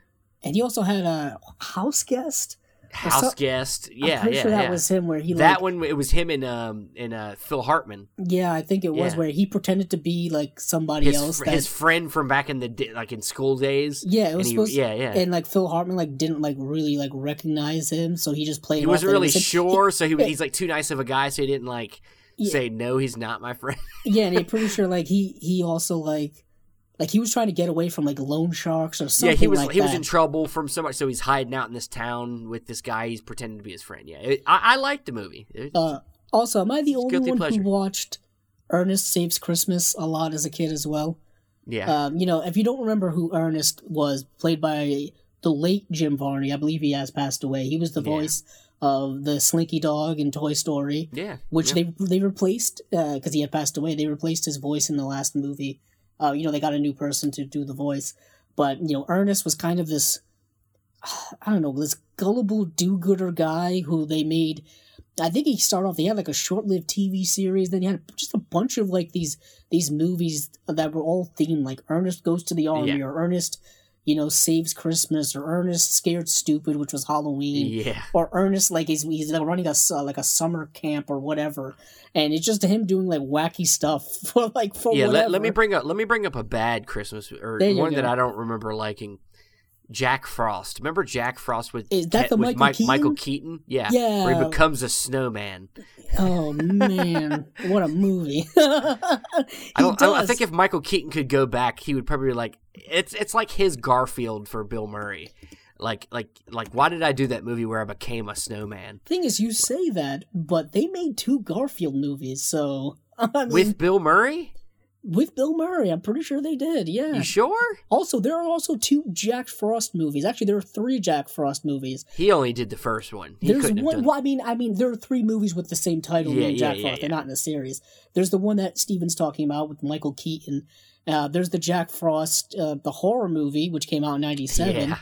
And he also had a house guest. House so- guest. Yeah, pretty yeah, sure that yeah. was him where he that like, one. It was him and um and uh Phil Hartman. Yeah, I think it was Yeah. where he pretended to be like somebody His else. that, his friend from back in the like in school days. yeah, it was he- supposed. yeah, yeah. And like Phil Hartman like didn't like really like recognize him, so he just played. he wasn't really him. sure, so he was, he's like too nice of a guy, so he didn't like Yeah. say no. He's not my friend. Yeah, and I'm pretty sure like he he also like like he was trying to get away from like loan sharks or something. yeah, he was like he was in trouble from so much, so he's hiding out in this town with this guy. He's pretending to be his friend. Yeah, It- I, I liked the movie. It- Uh, also, am I the only one pleasure. who watched Ernest Saves Christmas a lot as a kid as well? yeah, Um, you know, if you don't remember who Ernest was, played by the late Jim Varney, I believe he has passed away. He was the Yeah. voice of the Slinky Dog in Toy Story, yeah. which yeah. they they replaced because he had passed away. They replaced his voice in the last movie. Uh, you know, they got a new person to do the voice, but you know, Ernest was kind of this. I don't know, this gullible do-gooder guy who they made. I think he started off. They had like a short-lived TV series. Then he had just a bunch of like these these movies that were all themed, like Ernest goes to the army, Yeah. or Ernest, you know, saves Christmas, or Ernest scared stupid, which was Halloween yeah. or Ernest like he's he's like running a uh, like a summer camp or whatever, and it's just him doing like wacky stuff for like for yeah let, let me bring up let me bring up a bad christmas or one that i don't remember liking. Jack frost. Remember jack frost with, Is that the with Michael Mike- Keaton? michael keaton? Yeah. Yeah. where he becomes a snowman. Oh man, what a movie! I, don't, I don't i think if michael keaton could go back he would probably be like it's it's like his garfield for bill murray like like like why did i do that movie where i became a snowman thing is, you say that, but they made two Garfield movies, so I mean, with bill murray with Bill Murray, I'm pretty sure they did. Yeah. you sure Also, there are also two Jack Frost movies. Actually, there are three Jack Frost movies. he only did the first one he There's one. Well, I mean, I mean, there are three movies with the same title Yeah, named yeah, Jack yeah, Frost. They're not in a series. There's the one that Steven's talking about with Michael Keaton. Uh, there's the Jack Frost, uh, the horror movie, which came out in '97, yeah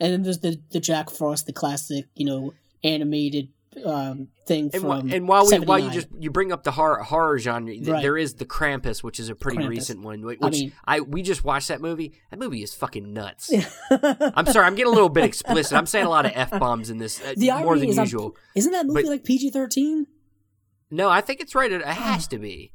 and then there's the the Jack Frost, the classic, you know, animated um, thing And, from. whi- and while we while you just you bring up the horror horror genre, th- Right. there is the Krampus, which is a pretty Krampus. recent one. Which I mean- I we just watched that movie. That movie is fucking nuts. I'm sorry, I'm getting a little bit explicit. I'm saying a lot of f bombs in this, uh, the more than is I'm- usual. Isn't that movie But- like PG-13? No, I think it's rated. It has to be.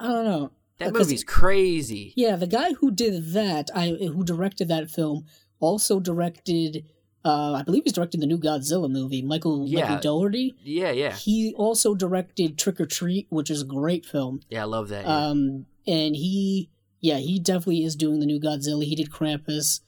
I don't know. That movie's crazy. Yeah, the guy who did that, I who directed that film, also directed. Uh, I believe he's directing the new Godzilla movie. Michael Yeah. Michael Dougherty. Yeah, yeah, He also directed Trick or Treat, which is a great film. yeah. I love that. yeah. Um, and he, yeah, he definitely is doing the new Godzilla. He did Krampus.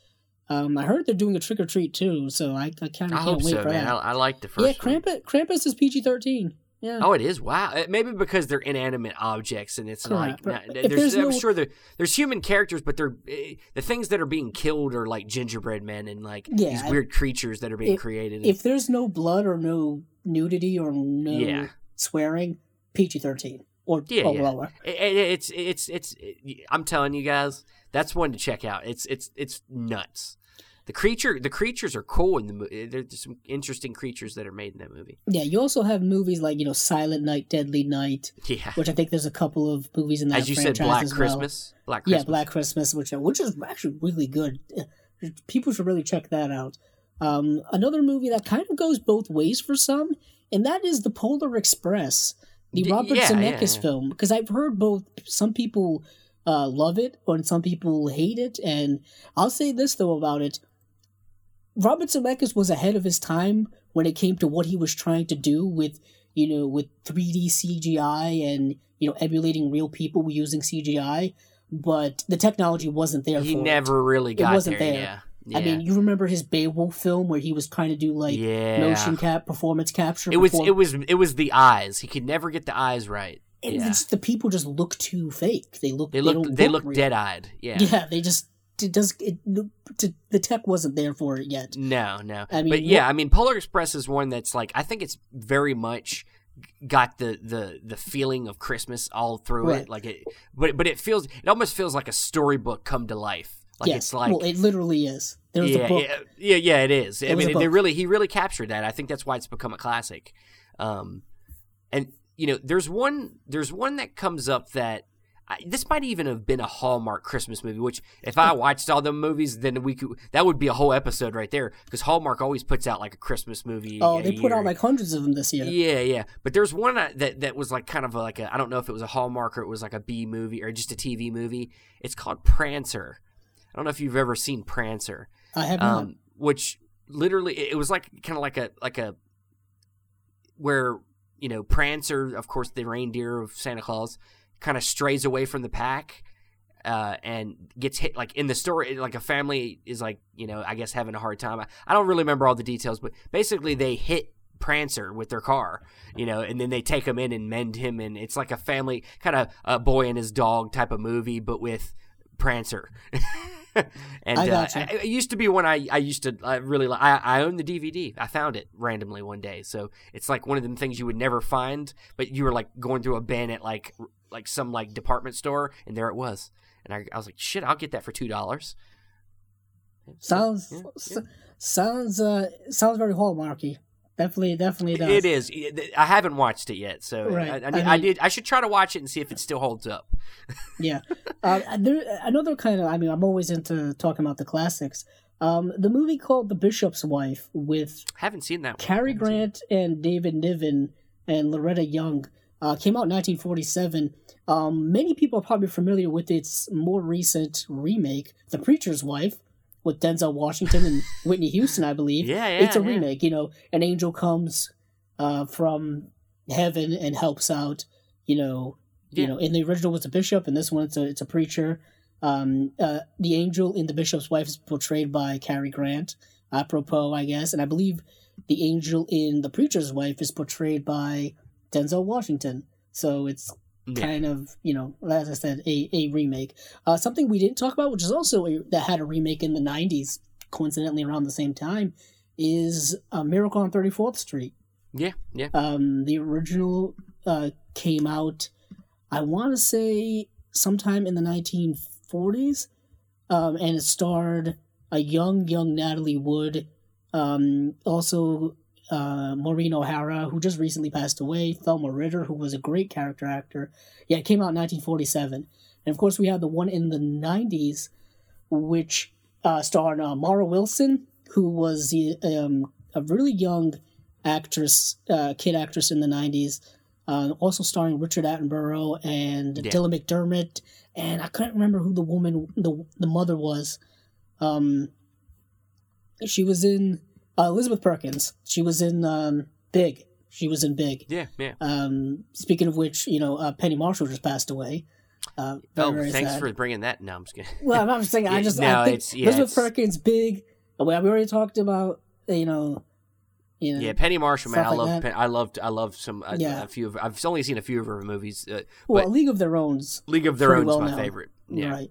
Um, I heard they're doing a Trick or Treat too, so I, I kind of can't wait so, for man. That. I like the first. Yeah, one. Krampus. Krampus is PG thirteen. Yeah. Oh, it is. Wow. Uh, Maybe because they're inanimate objects, and it's Correct, like not- there's, there's I'm no- sure there's human characters, but they're eh, the things that are being killed are like gingerbread men and like Yeah, these weird creatures that are being if- created. if there's no blood or no nudity or no Yeah. swearing, PG thirteen or, Yeah, or lower. It- it- it's it's it's I'm telling you guys, that's one to check out. It's it's it's nuts. The creature the creatures are cool in the movie. There's some interesting creatures that are made in that movie. Yeah, you also have movies like you know Silent Night, Deadly Night, Yeah. which I think there's a couple of movies in that As you said, franchise Black well. Christmas. Black Christmas. Yeah, Black Christmas, which which is actually really good. People should really check that out. Um, another movie that kind of goes both ways for some, and that is the Polar Express, the D- Robert yeah, Zemeckis yeah. film. Because I've heard both. Some people uh, love it, and some people hate it. And I'll say this though about it: Robert Zemeckis was ahead of his time when it came to what he was trying to do with you know with 3D CGI and you know emulating real people using CGI. But the technology wasn't there. He for it. never really got wasn't there. there. Yeah. I mean, you remember his Beowulf film where he was trying to do like yeah. motion cap performance capture. It was it was it was the eyes. He could never get the eyes right. and Yeah. it's, the people just look too fake. They look They they, look don't they look real. dead eyed. Yeah. Yeah, they just it does it. The tech wasn't there for it yet. No, no. I mean, but yeah, what- I mean, Polar Express is one that's like I think it's very much got the the the feeling of Christmas all through Right. it. Like it, but but it feels it almost feels like a storybook come to life. Like yes, it's like well, it literally is. There's yeah, a book. yeah, yeah, yeah, it is. I There was mean, they really he really captured that. I think that's why it's become a classic. Um, and you know, there's one there's one that comes up that I, this might even have been a Hallmark Christmas movie. Which, if I watched all the movies, then we could that would be a whole episode right there. Because Hallmark always puts out like a Christmas movie. Oh, they put out like hundreds of them this year. Yeah, yeah. But there's one that that was like kind of like a I don't know if it was a Hallmark or it was like a B movie or just a TV movie. It's called Prancer. I don't know if you've ever seen Prancer I have not. um, which literally it it was like kind of like a like a where you know Prancer, of course, the reindeer of Santa Claus, kind of strays away from the pack. Uh, and gets hit like in the story like a family is like you know i guess having a hard time I, I don't really remember all the details but basically they hit prancer with their car you know and then they take him in and mend him and it's like a family kind of a boy and his dog type of movie but with prancer and uh, it used to be one I, I used to I really I, I own the DVD. I found it randomly one day, so it's like one of them things you would never find, but you were like going through a bin at like like some like department store, and there it was, and I, I was like, shit, I'll get that for two dollars. sounds yeah, s- sounds uh sounds very hallmarky. Definitely, definitely does. It is. I haven't watched it yet, so Right. I, I, I need- I mean- did. I should try to watch it and see if it still holds up. Yeah. Uh, there, another kind of, I mean, I'm always into talking about the classics. Um, the movie called The Bishop's Wife with Haven't seen that. one. Cary seen. Grant and David Niven and Loretta Young uh, came out in 1947. Um, many people are probably familiar with its more recent remake, The Preacher's Wife, with Denzel Washington and Whitney Houston, I believe. Yeah, yeah, it's a yeah. remake. You know, an angel comes uh, from heaven and helps out. You know, Yeah. you know, in the original was a bishop, and this one it's a it's a preacher. Um, uh, the angel in the bishop's wife is portrayed by Cary Grant, apropos, I guess, and I believe the angel in the preacher's wife is portrayed by Denzel Washington. So it's Yeah. kind of you know, as I said, a, a remake. Uh, something we didn't talk about, which is also a, that had a remake in the '90s, coincidentally around the same time, is uh, Miracle on 34th Street. Yeah, yeah. Um, the original uh, came out, I want to say, sometime in the 1940s, um, and it starred a young, young Natalie Wood, um, also uh, Maureen O'Hara, who just recently passed away, Thelma Ritter, who was a great character actor. Yeah, it came out in 1947. And of course, we had the one in the 90s, which uh, starred uh, Mara Wilson, who was the, um, a really young actress, uh, kid actress in the 90s, uh, also starring Richard Attenborough and Yeah. Dylan McDermott. And I couldn't remember who the woman, the, the mother was. Um, she was in uh, Elizabeth Perkins. She was in um, Big. She was in Big. Yeah, yeah. Um, speaking of which, you know, uh, Penny Marshall just passed away. Uh, Oh, thanks sad. for bringing that. No, I'm just kidding. Well, I'm just saying. I just no, I think it's- yeah, Elizabeth it's- Perkins, Big. Well, we already talked about you know, you know. Yeah, Penny Marshall, man, I like love. Pen- I loved. I loved some. A, Yeah. a few of. I've only seen a few of her movies. Uh, well, League of Their Own's League of Their pretty Own well is my favorite. Yeah, right,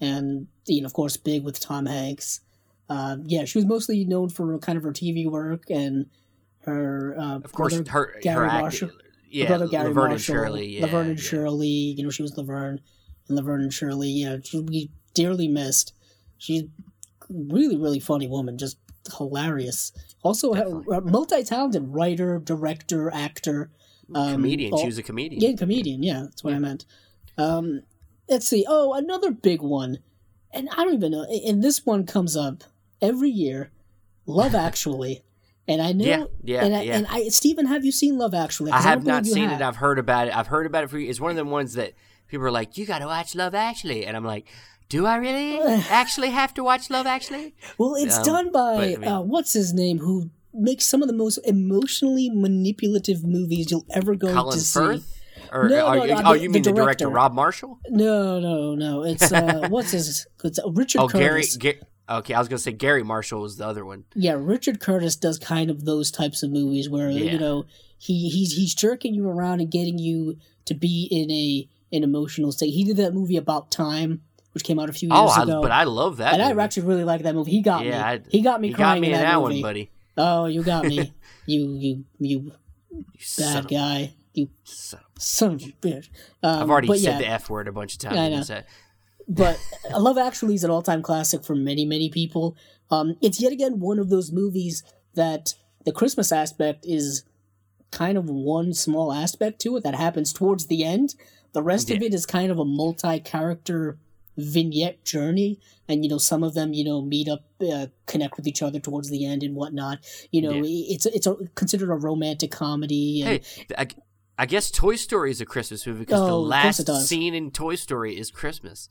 and you know, of course, Big with Tom Hanks. Uh, yeah, she was mostly known for kind of her TV work and her. Uh, of course, brother, her Gary her. Marshall. her Yeah, brother Gary Laverne and Marshall, Shirley. Yeah, Laverne and yeah. Shirley. You know, she was Laverne, and Laverne and Shirley. You know, she'll be dearly missed. She's really, really funny woman, just hilarious. Also, a a multi-talented writer, director, actor, um, comedian. all- she was a comedian. yeah, comedian. Yeah, that's what I meant. Um, let's see. Oh, another big one, and I don't even know. And this one comes up every year. Love Actually, and I know. Yeah, yeah, and I, yeah. And I, Steven, have you seen Love Actually? I have don't not you seen have. it. I've heard about it. I've heard about it for. It's one of the ones that people are like, "You got to watch Love Actually," and I'm like, "Do I really actually have to watch Love Actually?" Well, it's Um, done by but, I mean- uh, what's his name, who makes some of the most emotionally manipulative movies you'll ever go Colin to see. Or, No, no, you, no, oh, the- you mean the director director. Rob Marshall? No, no, no. It's uh, what's his? It's uh, Richard Oh, Gary. Curtis. Okay, I was gonna say Gary Marshall was the other one. yeah, Richard Curtis does kind of those types of movies where Yeah. you know he he's he's jerking you around and getting you to be in a an emotional state. He did that movie about time, which came out a few years Oh, I, ago. but I love that. and I actually really like that movie. He got Yeah, I- me. He got me crying got me in that, that movie. one, buddy. Oh, you got me. you you you You bad of- guy. You son of- son of a bitch. Um, I've already said yeah, the f word a bunch of times. I know. But Love Actually is an all-time classic for many, many people. Um, it's yet again one of those movies that the Christmas aspect is kind of one small aspect to it that happens towards the end. The rest of it is kind of a multi-character vignette journey, and you know some of them you know meet up, uh, connect with each other towards the end and whatnot. You know, Yeah. it's it's a, considered a romantic comedy. And, Hey, I, I guess Toy Story is a Christmas movie because the Oh, it last scene in Toy Story is Christmas.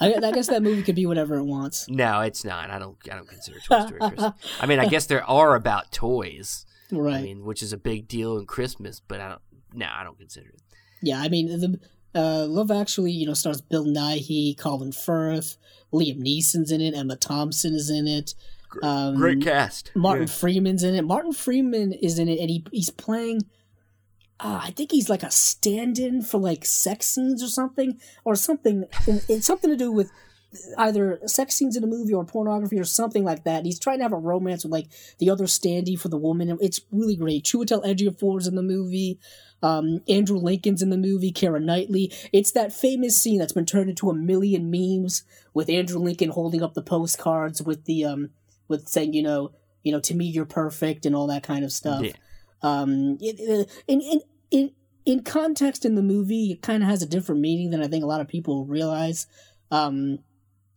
I, I guess that movie could be whatever it wants. No, it's not. I don't. I don't consider Toy Story Christmas. I mean, I guess there are about toys. Right. I mean, which is a big deal in Christmas, but I don't. No, I don't consider it. Yeah, I mean the uh, Love Actually, you know, stars Bill Nighy, Colin Firth, Liam Neeson's in it, Emma Thompson is in it, um, Great cast. Martin Yeah. Freeman's in it. Martin Freeman is in it, and he he's playing. Uh, I think he's like a stand-in for like sex scenes or something, or something. It's something to do with either sex scenes in a movie or pornography or something like that. And he's trying to have a romance with like the other standee for the woman. It's really great. Chiwetel Ejiofor's in the movie. Um, Andrew Lincoln's in the movie. Keira Knightley. It's that famous scene that's been turned into a million memes with Andrew Lincoln holding up the postcards with the um with saying you know you know to me you're perfect and all that kind of stuff. Yeah. Um, it, it, in in in in context in the movie, it kind of has a different meaning than I think a lot of people realize. Um,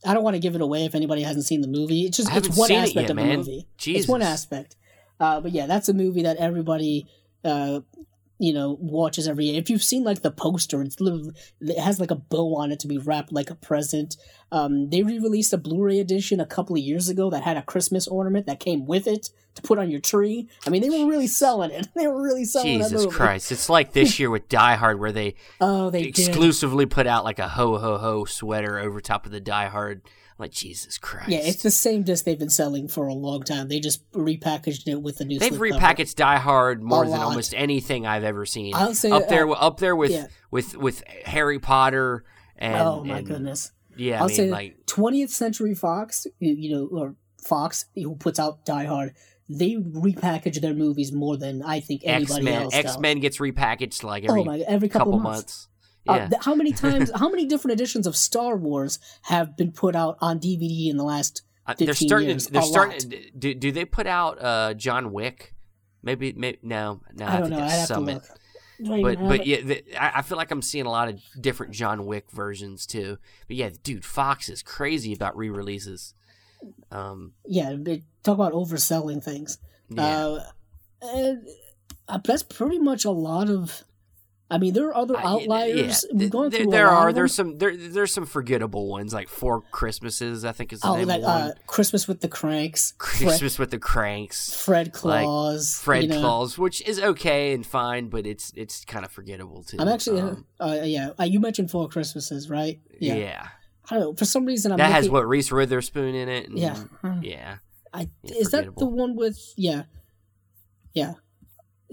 I don't want to give it away if anybody hasn't seen the movie. It's just it's one seen it aspect yet, of the movie. Jesus. It's one aspect. Uh, but yeah, that's a movie that everybody uh, you know watches every year. If you've seen like the poster, it's it has like a bow on it to be wrapped like a present. Um, they re-released a Blu-ray edition a couple of years ago that had a Christmas ornament that came with it to put on your tree. I mean, they were really selling it. They were really selling Jesus. Christ! It's like this year with Die Hard, where they Oh, they did. exclusively put out like a ho ho ho sweater over top of the Die Hard. Like Jesus Christ! Yeah, it's the same disc they've been selling for a long time. They just repackaged it with a new. They've repackaged Die Hard more A than lot. almost anything I've ever seen. I'll say, up there, uh, up there with yeah. with with Harry Potter and oh my and- goodness! yeah. I I'll mean, say like 20th Century Fox, you, you know, or Fox, who puts out Die Hard, they repackage their movies more than I think anybody Men. else X. Men gets repackaged like every oh my! Every couple, couple months. months. Uh, Yeah, how many times? how many different editions of Star Wars have been put out on DVD in the last? Uh, they're 15 starting. years, they're a starting. Do, do they put out uh, John Wick? Maybe. Maybe no. No. I don't think know. I'd that's to Summit. look. I even But but it? yeah, the, I, I feel like I'm seeing a lot of different John Wick versions too. But yeah, dude, Fox is crazy about re-releases. Um, yeah, they talk about overselling things. yeah, Uh, and uh, that's pretty much a lot of. I mean, there are other I- outliers. yeah. We've gone there, through. there are there's some there there's some forgettable ones like Four Christmases. I think is the Oh, name like of one. uh, Christmas with the Cranks, Fred, Christmas with the Cranks, Fred Claus, Fred you know. Claus, which is okay and fine, but it's it's kind of forgettable too. I'm actually, Um, uh, yeah. Uh, you mentioned Four Christmases, right? yeah. I don't know. For some reason, I'm that has what Reese Witherspoon in it. and- Yeah. yeah. I, is that the one with yeah, yeah,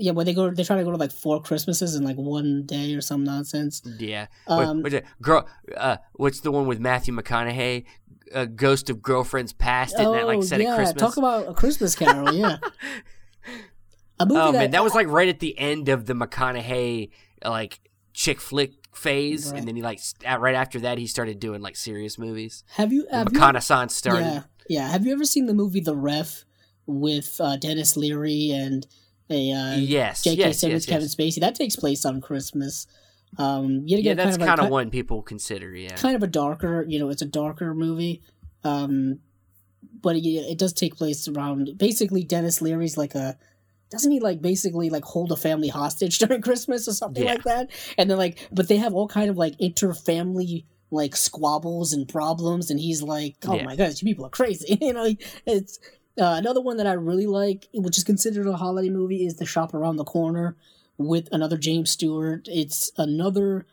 yeah? Where they go, they try to go to like four Christmases in like one day or some nonsense. Yeah. Um, what, what's? Girl, uh, what's the one with Matthew McConaughey? Uh, Ghost of Girlfriends Past. Didn't that like set Oh, yeah, a Christmas? talk about a Christmas Carol. yeah, a movie oh that, man, that was like right at the end of the McConaughey like chick flick phase, Right. and then he like right after that he started doing like serious movies. have you have McConaissance started. yeah yeah have you ever seen the movie The Ref with uh, Denis Leary and a uh, yes, J.K. yes, Simmons, yes, Kevin. Spacey? That takes place on Christmas. Um, yet Yeah, that's kind of kind of one people consider. Yeah, kind of a darker, you know, it's a darker movie. Um, but it, it does take place around basically Denis Leary's like a doesn't he like basically like hold a family hostage during Christmas or something Yeah. like that? And then like, but they have all kind of like inter-family like squabbles and problems, and he's like, oh Yeah. my gosh, you people are crazy, you know? It's uh, another one that I really like, which is considered a holiday movie, is The Shop Around the Corner with another James Stewart. It's another,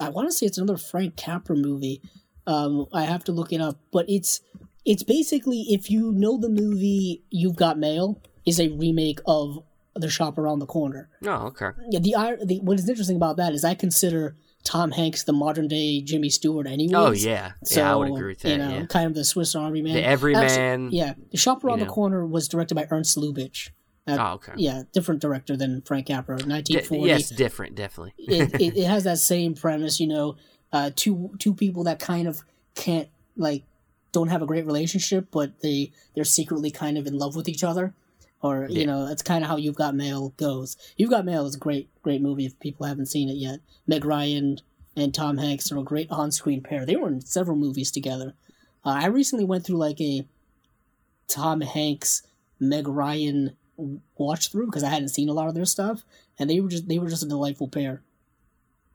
I want to say it's another Frank Capra movie. Um, I have to look it up, but it's it's basically if you know the movie You've Got Mail is a remake of the shop around the corner. Oh, okay. Yeah, the, the what is interesting about that is I consider Tom Hanks the modern day Jimmy Stewart. Anyways. Oh yeah, So, yeah, I would agree with that. You know, yeah, kind of the Swiss Army man. the everyman. yeah, the shop around the know. corner was directed by Ernst Lubitsch. Uh, Oh, okay. Yeah, different director than Frank Capra. D- 1940. yes, different, definitely. it, it, it has that same premise, you know, uh, two two people that kind of can't like don't have a great relationship, but they they're secretly kind of in love with each other, or Yeah. you know, that's kind of how You've Got Mail goes. You've Got Mail is a great great movie if people haven't seen it yet. Meg Ryan and Tom Hanks are a great on screen pair. They were in several movies together. Uh, I recently went through like a Tom Hanks Meg Ryan watch through because I hadn't seen a lot of their stuff, and they were just they were just a delightful pair.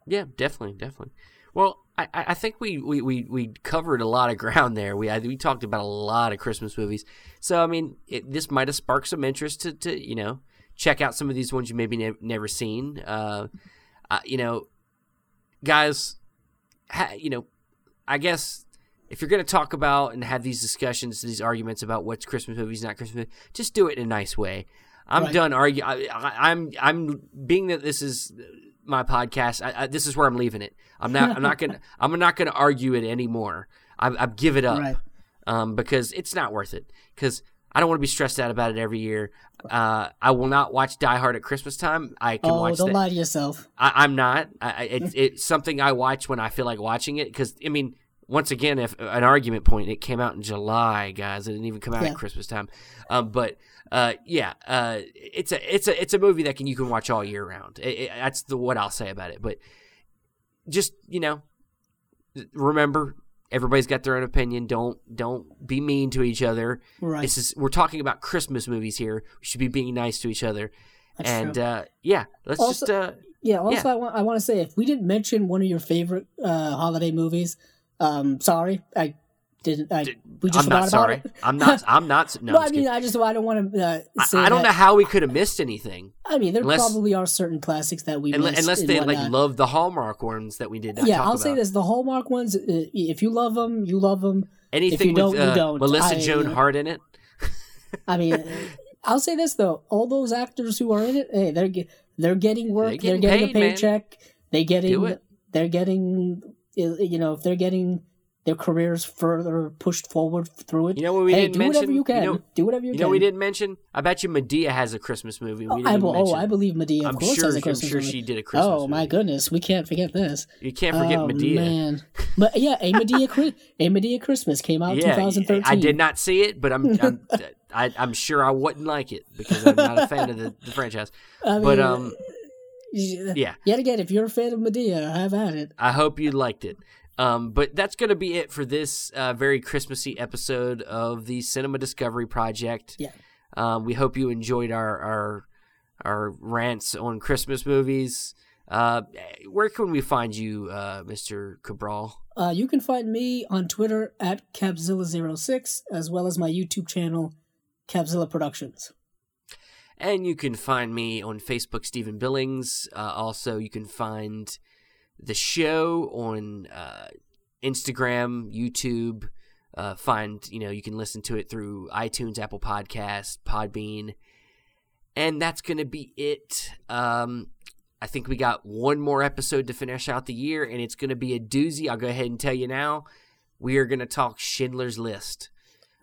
Yeah, definitely, definitely. Well, I, I think we, we, we, we covered a lot of ground there. We I, we talked about a lot of Christmas movies. So I mean, it, this might have sparked some interest to, to you know check out some of these ones you maybe ne- never seen. Uh, uh, you know, guys, ha, you know, I guess if you're going to talk about and have these discussions, these arguments about what's Christmas movies, not Christmas, movies, just do it in a nice way. I'm Right. done arguing. I'm I'm being that this is my podcast. I, I, this is where I'm leaving it. I'm not. I'm not gonna. I'm not gonna argue it anymore. I, I give it up Right. um, because it's not worth it. Because I don't want to be stressed out about it every year. Uh, I will not watch Die Hard at Christmas time. I can Oh, watch don't that. lie to yourself. I, I'm not. I, I- it's, it's something I watch when I feel like watching it. Because I mean, once again, if an argument point, it came out in July, guys. It didn't even come out Yeah. at Christmas time. Um, but uh, yeah, uh, it's a it's a it's a movie that can you can watch all year round. It, it- that's the what I'll say about it. But just you know, remember. Everybody's got their own opinion. Don't don't be mean to each other. Right. This is we're talking about Christmas movies here. We should be being nice to each other. That's and uh, yeah, let's Also- just uh, yeah. Also, I want I want to say if we didn't mention one of your favorite uh, holiday movies, um, sorry, I didn't. I we just I'm not about sorry. it. I'm not. I'm not. No, well, I mean, kidding. I just I don't want to uh, I, I don't that- know how we could have missed anything I mean, there unless- probably are certain classics that we unless, unless they like love the Hallmark ones that we did not yeah, I'll about. say this: the Hallmark ones. Uh, if you love them, you love them. Anything you don't, with you uh, don't. Melissa I- Joan Hart in it. I mean, I'll say this though: all those actors who are in it, hey, they're they're getting work. They're They're getting getting, paid, a paycheck. They Do getting. They're getting. You know, if they're getting their careers further pushed forward through it. You know what we hey, didn't do mention? whatever you can. know, do whatever you, you can. know we didn't mention. I bet you Madea has a Christmas movie. We Oh, didn't I, be- oh. I believe Madea. Of I'm course, sure. has a I'm sure movie. she did a Christmas. Oh my goodness, we can't forget this. You can't forget oh, Madea. Man. But yeah, a Madea, a Madea Christmas came out in Yeah, 2013. I did not see it, but I'm I'm, I, I'm sure I wouldn't like it because I'm not a fan of the, the franchise. I But um, yeah, Yet again, if you're a fan of Madea, have at it. I hope you liked it. Um, but that's going to be it for this uh, very Christmassy episode of the Cinema Discovery Project. Yeah. Um, we hope you enjoyed our our our rants on Christmas movies. Uh, where can we find you, uh, Mr. Cabral? Uh, you can find me on Twitter at Capzilla06, as well as my YouTube channel, Capzilla Productions. And you can find me on Facebook, Steven Billings. Uh, also, you can find the show on uh, Instagram, YouTube. Uh, find you know you can listen to it through iTunes, Apple Podcasts, Podbean, and that's gonna be it. Um, I think we got one more episode to finish out the year, and it's gonna be a doozy. I'll go ahead and tell you now. We are gonna talk Schindler's List.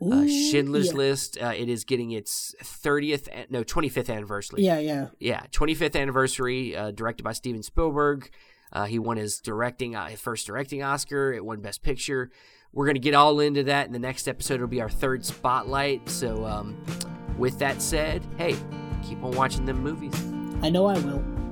Uh, Schindler's yeah. List. Uh, it is getting its 30th, no, 25th anniversary. Yeah, yeah. Yeah, 25th anniversary. Uh, directed by Steven Spielberg. Uh, he won his directing, uh, first directing Oscar. It won Best Picture. We're gonna get all into that in the next episode. It'll be our third spotlight. So, um, with that said, hey, keep on watching them movies. I know I will.